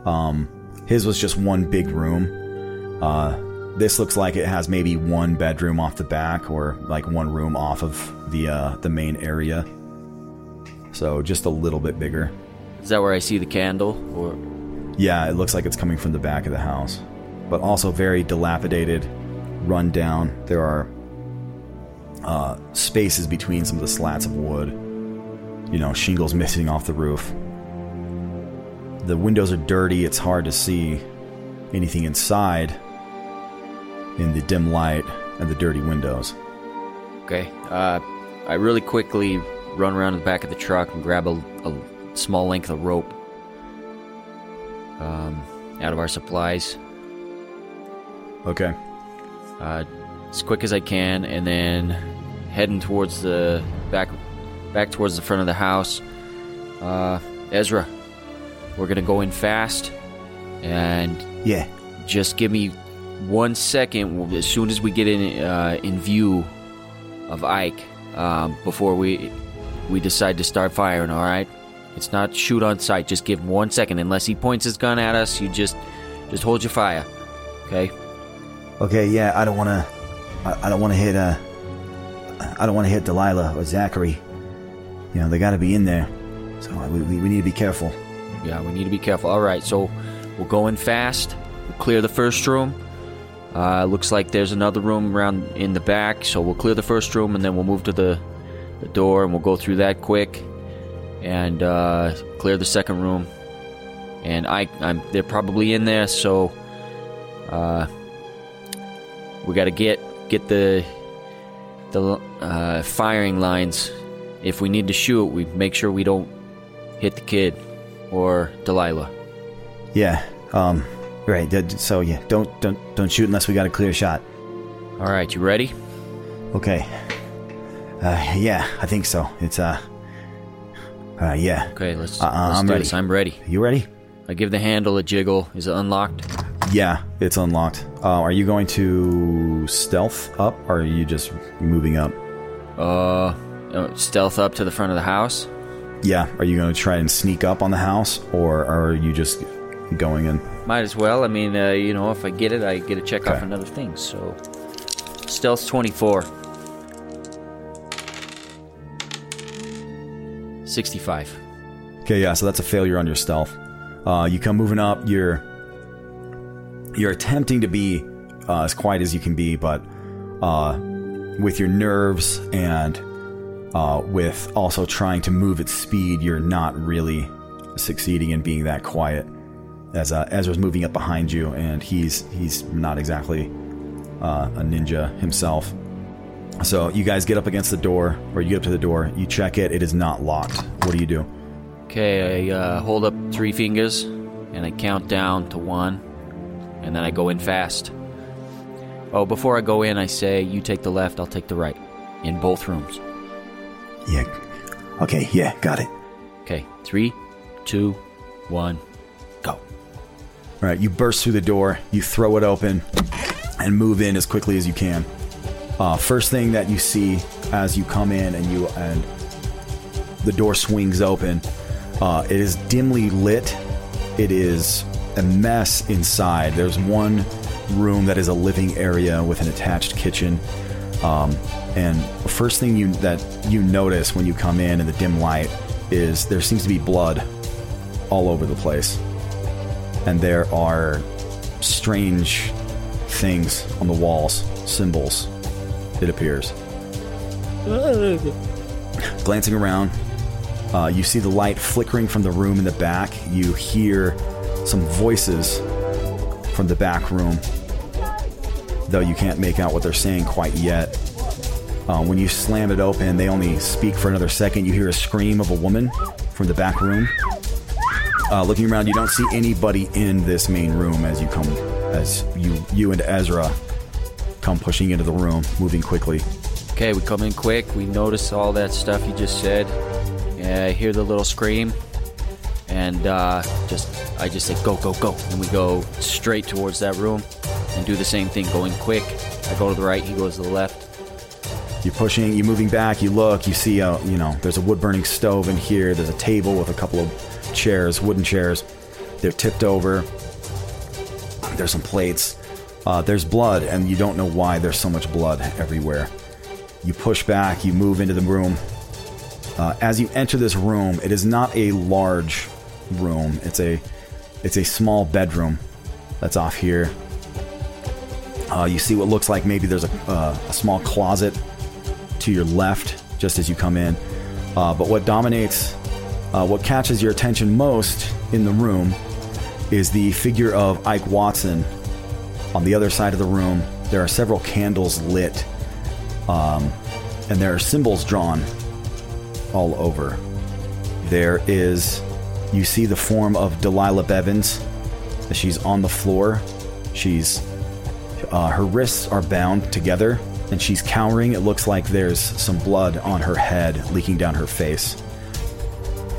Um, his was just one big room. Uh, this looks like it has maybe one bedroom off the back, or like one room off of the uh, the main area. So just a little bit bigger. Is that where I see the candle? Or Yeah, it looks like it's coming from the back of the house, but also very dilapidated, run down. There are uh, spaces between some of the slats of wood. You know, shingles missing off the roof. The windows are dirty. It's hard to see anything inside in the dim light and the dirty windows. okay, uh, I really quickly run around the back of the truck and grab a, a small length of rope um, out of our supplies. Okay. Uh, as quick as I can, and then heading towards the back, back towards the front of the house. Uh, Ezra, we're gonna go in fast, and yeah, just give me one second as soon as we get in uh, in view of Ike um, before we we decide to start firing. All right, it's not shoot on sight. Just give him one second. Unless he points his gun at us, you just just hold your fire. Okay. Okay, yeah, I don't want to. I, I don't want to hit. Uh, I don't want to hit Delilah or Zachary. You know, they got to be in there, so we, we, we need to be careful. Yeah, we need to be careful. All right, so we'll go in fast. We'll clear the first room. Uh, looks like there's another room around in the back, so we'll clear the first room and then we'll move to the, the door and we'll go through that quick and uh, clear the second room. And I, I'm they're probably in there, so uh, we got to get get the the uh, firing lines. If we need to shoot, we make sure we don't hit the kid or Delilah. Yeah. Um. Right. So yeah, don't don't don't shoot unless we got a clear shot. All right, you ready? Okay. Uh. Yeah, I think so. It's uh. Uh. Yeah. Okay, let's, Uh, let's I'm ready. this. I'm ready. You ready? I give the handle a jiggle. Is it unlocked? Yeah, it's unlocked. Uh, are you going to stealth up, or are you just moving up? Uh, uh, stealth up to the front of the house. Yeah, are you going to try and sneak up on the house, or are you just going in? Might as well. I mean, uh, you know, if I get it, I get to check off Okay. another thing. So, stealth 24. 65. Okay, yeah, so that's a failure on your stealth. Uh, you come moving up. You're you're attempting to be uh, as quiet as you can be, but uh, with your nerves and uh, with also trying to move at speed, you're not really succeeding in being that quiet. As uh, Ezra's moving up behind you, and he's he's not exactly uh, a ninja himself. So you guys get up against the door, or you get up to the door. You check it; it is not locked. What do you do? Okay, I uh, hold up three fingers and I count down to one, and then I go in fast. Oh, before I go in, I say, You take the left, I'll take the right. In both rooms. Yeah. Okay. Yeah. Got it. Okay, three, two, one, go. All right, you burst through the door, you throw it open, and move in as quickly as you can. Uh, first thing that you see as you come in and you and the door swings open, uh, it is dimly lit. It is a mess inside. There's one room that is a living area with an attached kitchen. Um, and first thing you that you notice when you come in in the dim light is there seems to be blood all over the place and there are strange things on the walls, symbols. It appears. Glancing around, uh, you see the light flickering from the room in the back. You hear some voices from the back room, though you can't make out what they're saying quite yet. Uh, when you slam it open, they only speak for another second. You hear a scream of a woman from the back room. Uh, looking around, you don't see anybody in this main room as you come, as you you and Ezra come pushing into the room, moving quickly. Okay, we come in quick. We notice all that stuff you just said. Yeah, I hear the little scream, and uh, just I just say go, go, go, and we go straight towards that room and do the same thing, going quick. I go to the right, he goes to the left. You're pushing, you're moving back, you look, you see, a, you know, there's a wood burning stove in here, there's a table with a couple of chairs, wooden chairs. They're tipped over. There's some plates. Uh, there's blood, and you don't know why there's so much blood everywhere. You push back, you move into the room. Uh, as you enter this room, it is not a large room. It's a it's a small bedroom that's off here. Uh, you see what looks like maybe there's a, uh, a small closet to your left just as you come in. Uh, but what dominates, uh, what catches your attention most in the room is the figure of Ike Watson. On the other side of the room, there are several candles lit, um, and there are symbols drawn all over. There is, you see the form of Delilah Bevins. She's on the floor. She's, uh, her wrists are bound together, and she's cowering. It looks like there's some blood on her head leaking down her face.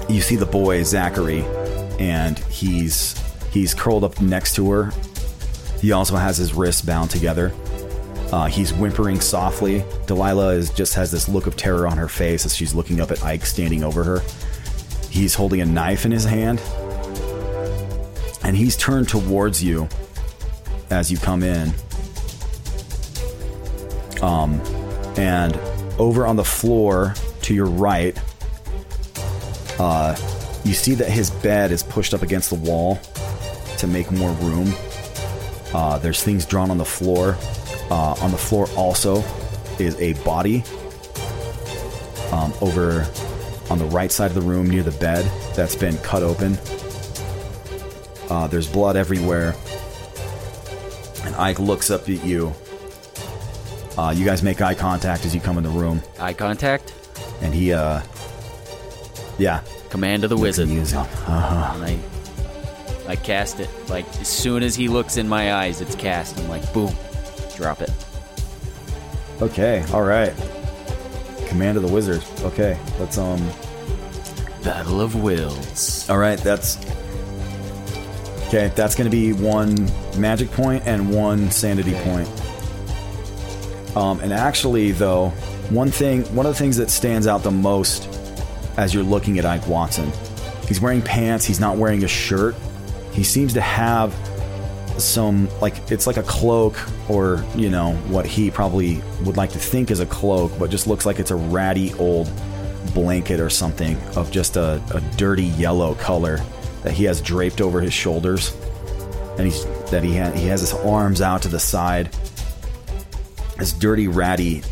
You see the boy Zachary, and he's he's curled up next to her. He also has his wrists bound together. Uh, he's whimpering softly. Delilah is just has this look of terror on her face as she's looking up at Ike standing over her. He's holding a knife in his hand, and he's turned towards you as you come in. Um, and over on the floor to your right, uh, you see that his bed is pushed up against the wall to make more room. Uh, there's things drawn on the floor. Uh, on the floor also is a body um, over on the right side of the room near the bed that's been cut open. Uh, there's blood everywhere. And Ike looks up at you. Uh, you guys make eye contact as you come in the room. Eye contact? And he, uh, yeah. Command of the wizard. Use him. Uh-huh. And I, I cast it. Like, as soon as he looks in my eyes, it's cast. I'm like, boom, drop it. Okay, all right. Command of the wizard. Okay, let's um. Battle of Wills. All right, that's okay. That's going to be one magic point and one sanity point. Um, and actually, though, one thing, one of the things that stands out the most as you're looking at Ike Watson, he's wearing pants. He's not wearing a shirt. He seems to have some like it's like a cloak or you know what he probably would like to think is a cloak but just looks like it's a ratty old blanket or something of just a, a dirty yellow color that he has draped over his shoulders. And he's that he ha- he has his arms out to the side. This dirty ratty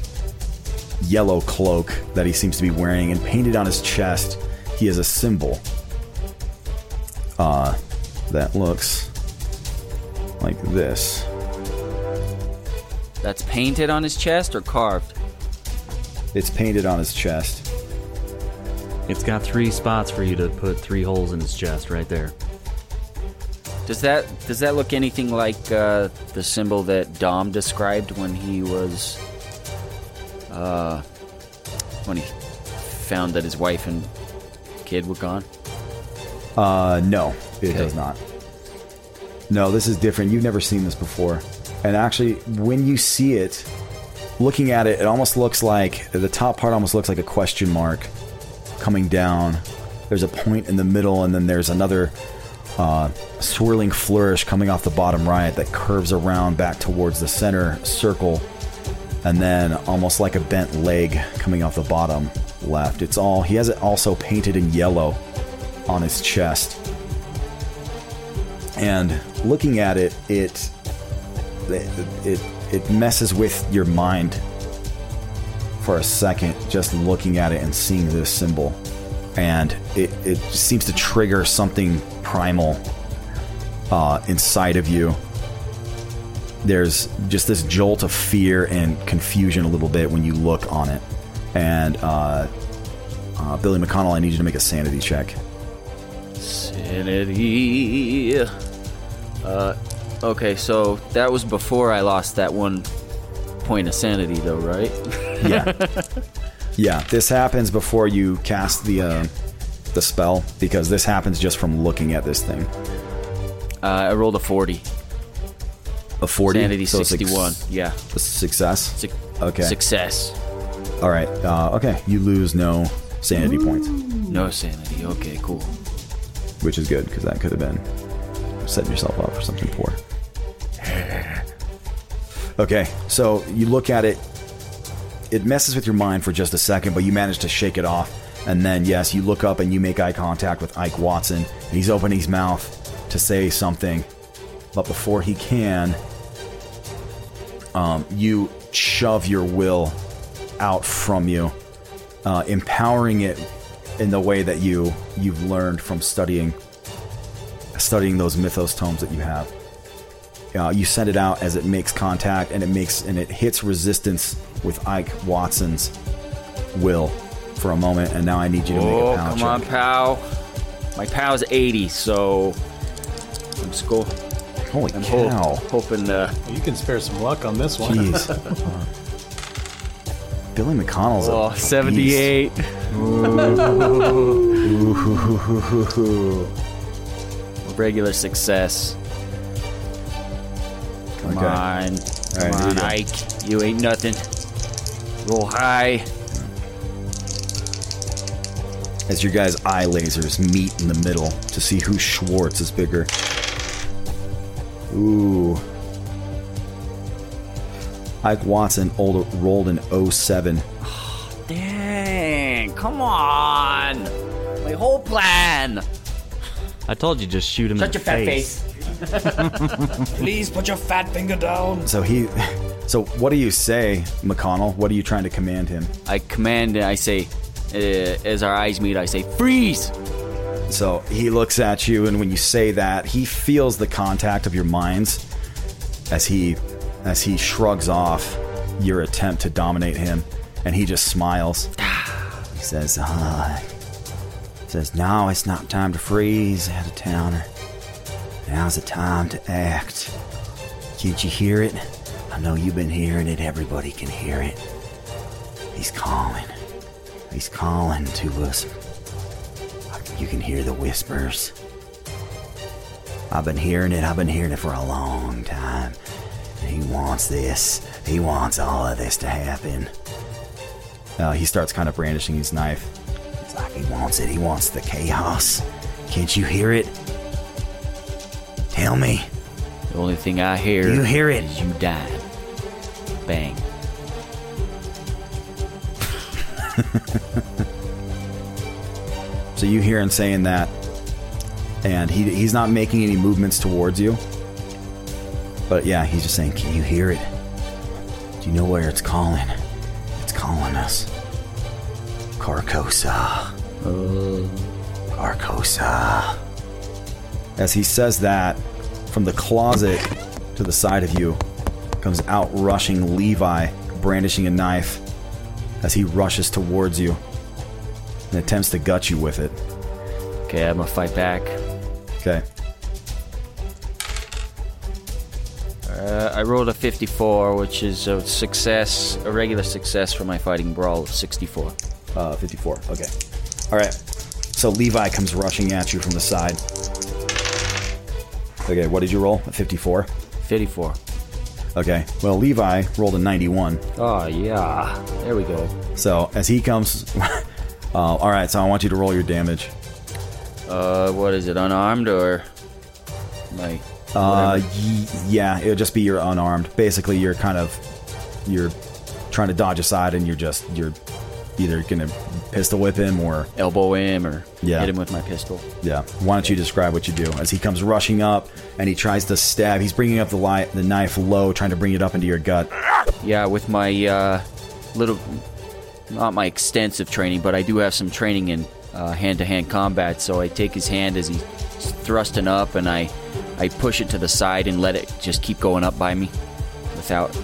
yellow cloak that he seems to be wearing. And painted on his chest he has a symbol uh that looks like this. That's painted on his chest or carved? It's painted on his chest. It's got three spots for you to put three holes in his chest right there. Does that does that look anything like uh, the symbol that Dom described when he was uh, when he found that his wife and kid were gone? Uh, no, it Okay. does not. No, this is different. You've never seen this before. And actually, when you see it, looking at it, it almost looks like the top part almost looks like a question mark coming down. There's a point in the middle, and then there's another uh, swirling flourish coming off the bottom right that curves around back towards the center circle, and then almost like a bent leg coming off the bottom left. It's all he has it also painted in yellow on his chest. And looking at it, it it it, messes with your mind for a second, just looking at it and seeing this symbol, and it it seems to trigger something primal uh, inside of you. There's just this jolt of fear and confusion a little bit when you look on it, and uh, uh, Billy McConnell, I need you to make a sanity check. Sanity. Uh, okay, so that was before I lost that one point of sanity, though, right? Yeah. Yeah, this happens before you cast the uh, the spell because this happens just from looking at this thing. Uh, I rolled a 40. A forty. Sanity So suc- 61. Yeah. A success. Suc- okay. Success. All right. Uh, okay. You lose no sanity points, No sanity. Okay, cool. which is good because that could have been setting yourself up for something poor. Okay, so you look at it. It messes with your mind for just a second, but you manage to shake it off. And then, yes, you look up and you make eye contact with Ike Watson. He's opening his mouth to say something, but before he can, um, you shove your will out from you, uh, empowering it in the way that you you've learned from studying studying those mythos tomes that you have. Uh, you send it out as it makes contact, and it makes and it hits resistance with Ike Watson's will for a moment. And now I need you to make Oh, a pound come check. on, pal. My pal's 80, so I'm sco- Holy I'm ho- cow. hoping uh, You can spare some luck on this one. Jeez. Billy McConnell's a oh, beast. 78. Ooh. Regular success. Come Okay. on. Come right, you on, go. Ike. You ain't nothing. Roll high. as your guys' eye lasers meet in the middle to see who Schwartz is bigger. Ooh. Ike Watson old, rolled an 07. Dang, come on. My whole plan. I told you just shoot him Shut in your the fat face. face. Please put your fat finger down. So he. So what do you say, McConnell? What are you trying to command him? I command and I say, uh, as our eyes meet, I say, freeze. So he looks at you, and when you say that, he feels the contact of your minds as he as he shrugs off your attempt to dominate him, and he just smiles. he says, uh, says, "No, it's not time to freeze, out of towner. Now's the time to act. Can't you hear it? I know you've been hearing it. Everybody can hear it. He's calling. He's calling to us." You can hear the whispers. I've been hearing it. I've been hearing it for a long time. He wants this. He wants all of this to happen. Uh, he starts kind of brandishing his knife. He wants it. He wants the chaos. Can't you hear it? Tell me. The only thing I hear Do You hear it? is you dying. Bang. So you hear him saying that, and he he's not making any movements towards you. But yeah, he's just saying, "Can you hear it? Do you know where it's calling? It's calling us, Carcosa, Carcosa." As he says that, from the closet to the side of you comes out rushing Levi, brandishing a knife, as he rushes towards you and attempts to gut you with it. Okay, I'm gonna fight back. Okay. Uh, I rolled a 54, which is a success, a regular success for my fighting brawl of 64. Uh, 54. Okay. All right. So Levi comes rushing at you from the side. Okay, what did you roll? A 54? 54. Okay. Well, Levi rolled a 91. Oh, yeah. There we go. So as he comes. uh, all right, so I want you to roll your damage. Uh, what is it, unarmed or like? Uh, y- yeah, it'll just be your unarmed. Basically, you're kind of you're trying to dodge aside, and you're just you're either gonna pistol whip him or elbow him or Yeah. hit him with my pistol. Yeah. Why don't you describe what you do as he comes rushing up and he tries to stab? He's bringing up the li- the knife low, trying to bring it up into your gut. Yeah, with my uh, little, not my extensive training, but I do have some training in uh, hand-to-hand combat. So I take his hand as he's thrusting up, and I, I push it to the side and let it just keep going up by me, without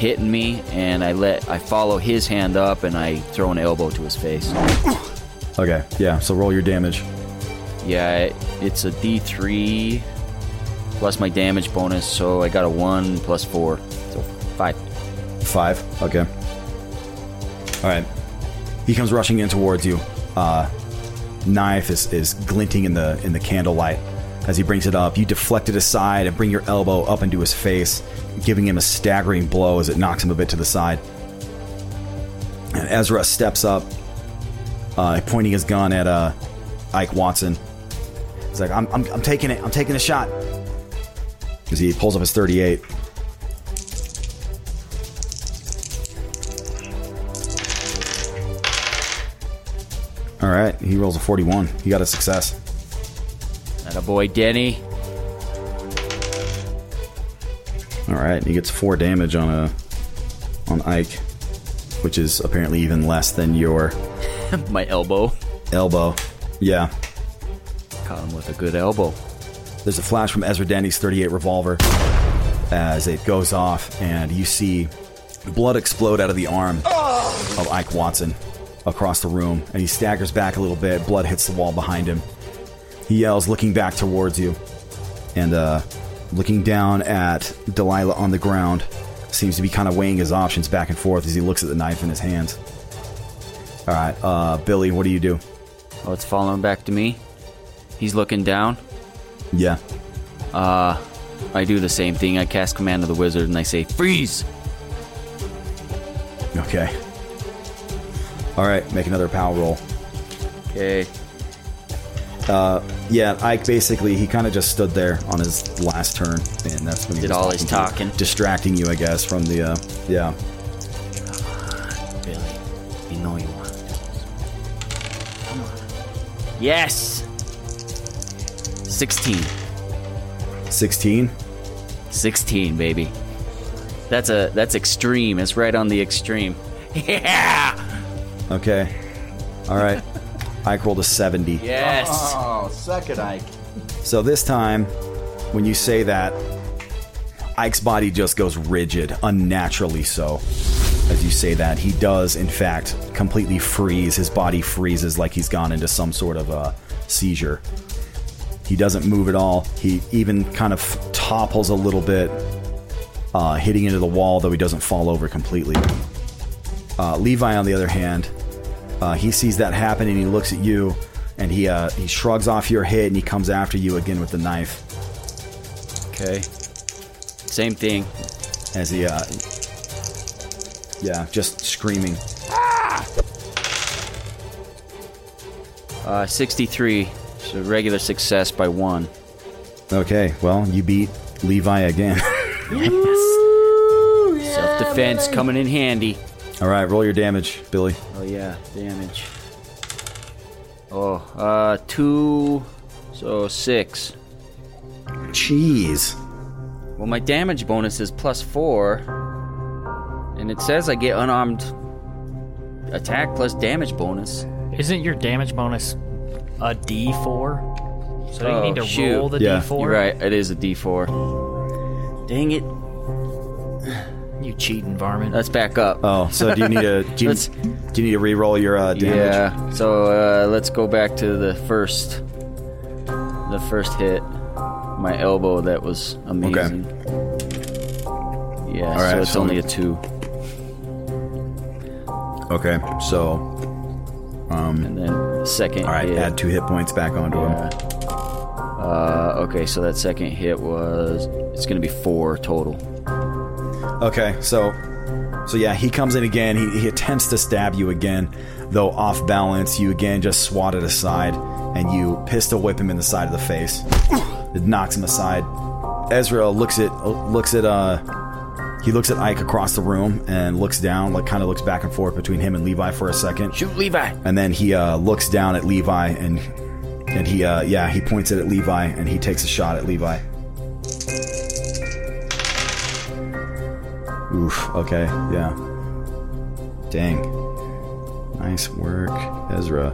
hitting me. And I let I follow his hand up, and I throw an elbow to his face. Okay. Yeah. So roll your damage. Yeah, it's a D3 plus my damage bonus, so I got a one plus four, so five. Five. Okay. All right. He comes rushing in towards you. Uh, knife is, is glinting in the in the candlelight as he brings it up. You deflect it aside and bring your elbow up into his face, giving him a staggering blow as it knocks him a bit to the side. And Ezra steps up, uh, pointing his gun at uh, Ike Watson. He's like, I'm, I'm, I'm taking it. I'm taking a shot. As he pulls up his 38. All right, he rolls a 41. He got a success. And a boy, Denny. All right, he gets four damage on a on Ike, which is apparently even less than your my elbow. elbow. Yeah. Caught him with a good elbow. There's a flash from Ezra Denny's 38 revolver as it goes off, and you see blood explode out of the arm of Ike Watson across the room, and he staggers back a little bit. Blood hits the wall behind him. He yells, looking back towards you, and uh, looking down at Delilah on the ground. Seems to be kind of weighing his options back and forth as he looks at the knife in his hands. All right, uh, Billy, what do you do? Oh, it's following back to me. He's looking down. Yeah. Uh, I do the same thing. I cast Command of the Wizard and I say, Freeze! Okay. All right, make another power roll. Okay. Uh, yeah, Ike basically he kind of just stood there on his last turn, and that's when he Did was all his to you, talking. distracting you, I guess, from the uh, yeah. Billy, you know you want this. Come on. Yes! 16. 16? 16, baby. That's a that's extreme. It's right on the extreme. Yeah! Okay. All right. Ike rolled a seventy. Yes. Oh, suck it, Ike. So this time, when you say that, Ike's body just goes rigid, unnaturally so. As you say that, he does, in fact, completely freeze. His body freezes like he's gone into some sort of a seizure. He doesn't move at all. He even kind of topples a little bit, uh, hitting into the wall, though he doesn't fall over completely. Uh, Levi, on the other hand, uh, he sees that happen and he looks at you and he uh, he shrugs off your hit and he comes after you again with the knife. Okay. Same thing. As he, uh, yeah, just screaming. Uh, 63. So regular success by one. Okay, well, you beat Levi again. yes. Self defense coming in handy. All right, roll your damage, Billy. Oh yeah, damage. Oh, uh, two, so six. Jeez. Well, my damage bonus is plus four, and it says I get unarmed attack plus damage bonus. Isn't your damage bonus a D4? So you Oh, need to shoot. roll the Yeah. D4. You're right, it is a D4. Dang it. You cheating varmint. Let's back up. Oh, so do you need a do you, Let's- do you need to re-roll your uh, damage? Yeah. So uh, let's go back to the first, the first hit. My elbow that was amazing. Okay. Yeah. All right, so it's so- only a two. Okay, so um, and then second. all right, hit. add two hit points back onto him. Uh, okay, so that second hit was it's gonna be four total. Okay, so so yeah, he comes in again. He, he attempts to stab you again, though off balance. You again just swat it aside, and you pistol whip him in the side of the face. It knocks him aside. Ezra looks at looks at uh he looks at Ike across the room and looks down, like kind of looks back and forth between him and Levi for a second. Shoot Levi. And then he uh, looks down at Levi and and he uh, yeah he points it at Levi and he takes a shot at Levi. Oof. Okay. Yeah. Dang. Nice work, Ezra.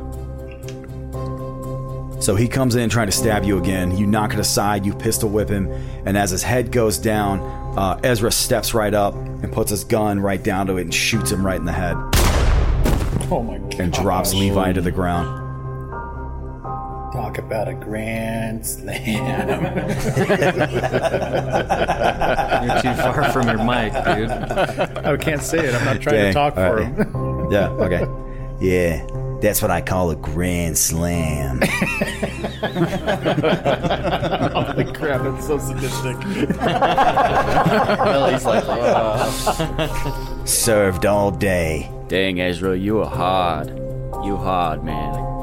So he comes in trying to stab you again. You knock it aside, you pistol whip him, and as his head goes down, uh, Ezra steps right up and puts his gun right down to it and shoots him right in the head Oh my god. and drops Levi into the ground. Talk about a grand slam. You're too far from your mic, dude. I can't say it. I'm not trying Dang. to talk All for right. him. Yeah, okay. Yeah, that's what I call a grand slam. Holy crap, that's so sadistic. Billy's like, Served all day. Dang, Ezra, you are hard. You hard, man.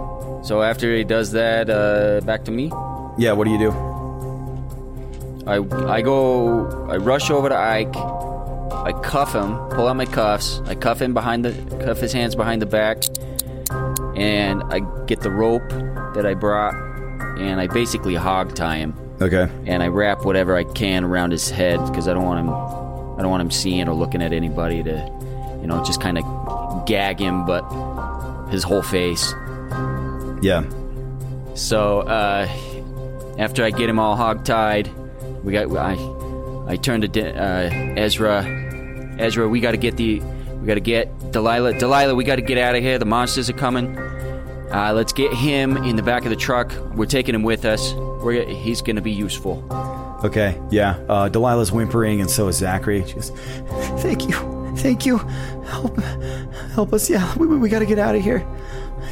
So after he does that, uh, back to me. Yeah, what do you do? I I go. I rush over to Ike. I cuff him. Pull out my cuffs. I cuff him behind the cuff his hands behind the back, and I get the rope that I brought, and I basically hog tie him. Okay. And I wrap whatever I can around his head because I don't want him. I don't want him seeing or looking at anybody to, you know, just kind of gag him, but his whole face. Yeah. So uh, after I get him all hog-tied, we got I I turn to De- uh, Ezra. Ezra, we got to get the we got to get Delilah. Delilah, we got to get out of here. The monsters are coming. Uh, let's get him in the back of the truck. We're taking him with us. We're, he's going to be useful. Okay, yeah. Uh, Delilah's whimpering, and so is Zachary. She goes, "Thank you, thank you, help, help us! Yeah, we, we, we got to get out of here.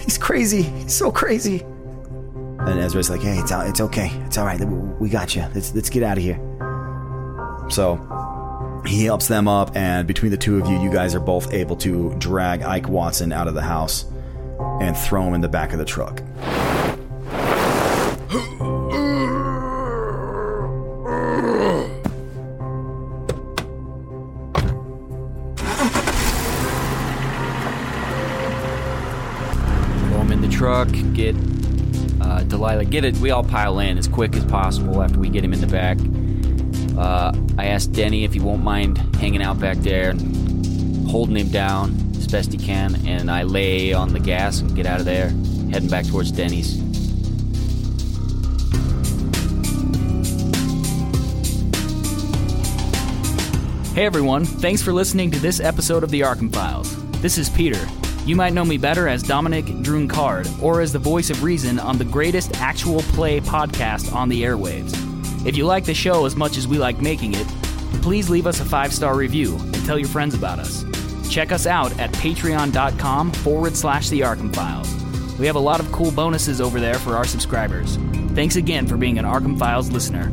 He's crazy. He's so crazy." And Ezra's like, "Hey, it's all, it's okay. It's all right. We got you. Let's let's get out of here." So he helps them up, and between the two of you, you guys are both able to drag Ike Watson out of the house and throw him in the back of the truck. truck. Get uh, Delilah. Get it. We all pile in as quick as possible after we get him in the back. Uh, I asked Denny if he won't mind hanging out back there and holding him down as best he can, and I lay on the gas and get out of there, heading back towards Denny's. Hey everyone, thanks for listening to this episode of the Arkham Files. This is Peter. You might know me better as Dominic Drunkard or as the voice of reason on the greatest actual play podcast on the airwaves. If you like the show as much as we like making it, please leave us a five star review and tell your friends about us. Check us out at patreon.com forward slash the Arkham Files. We have a lot of cool bonuses over there for our subscribers. Thanks again for being an Arkham Files listener.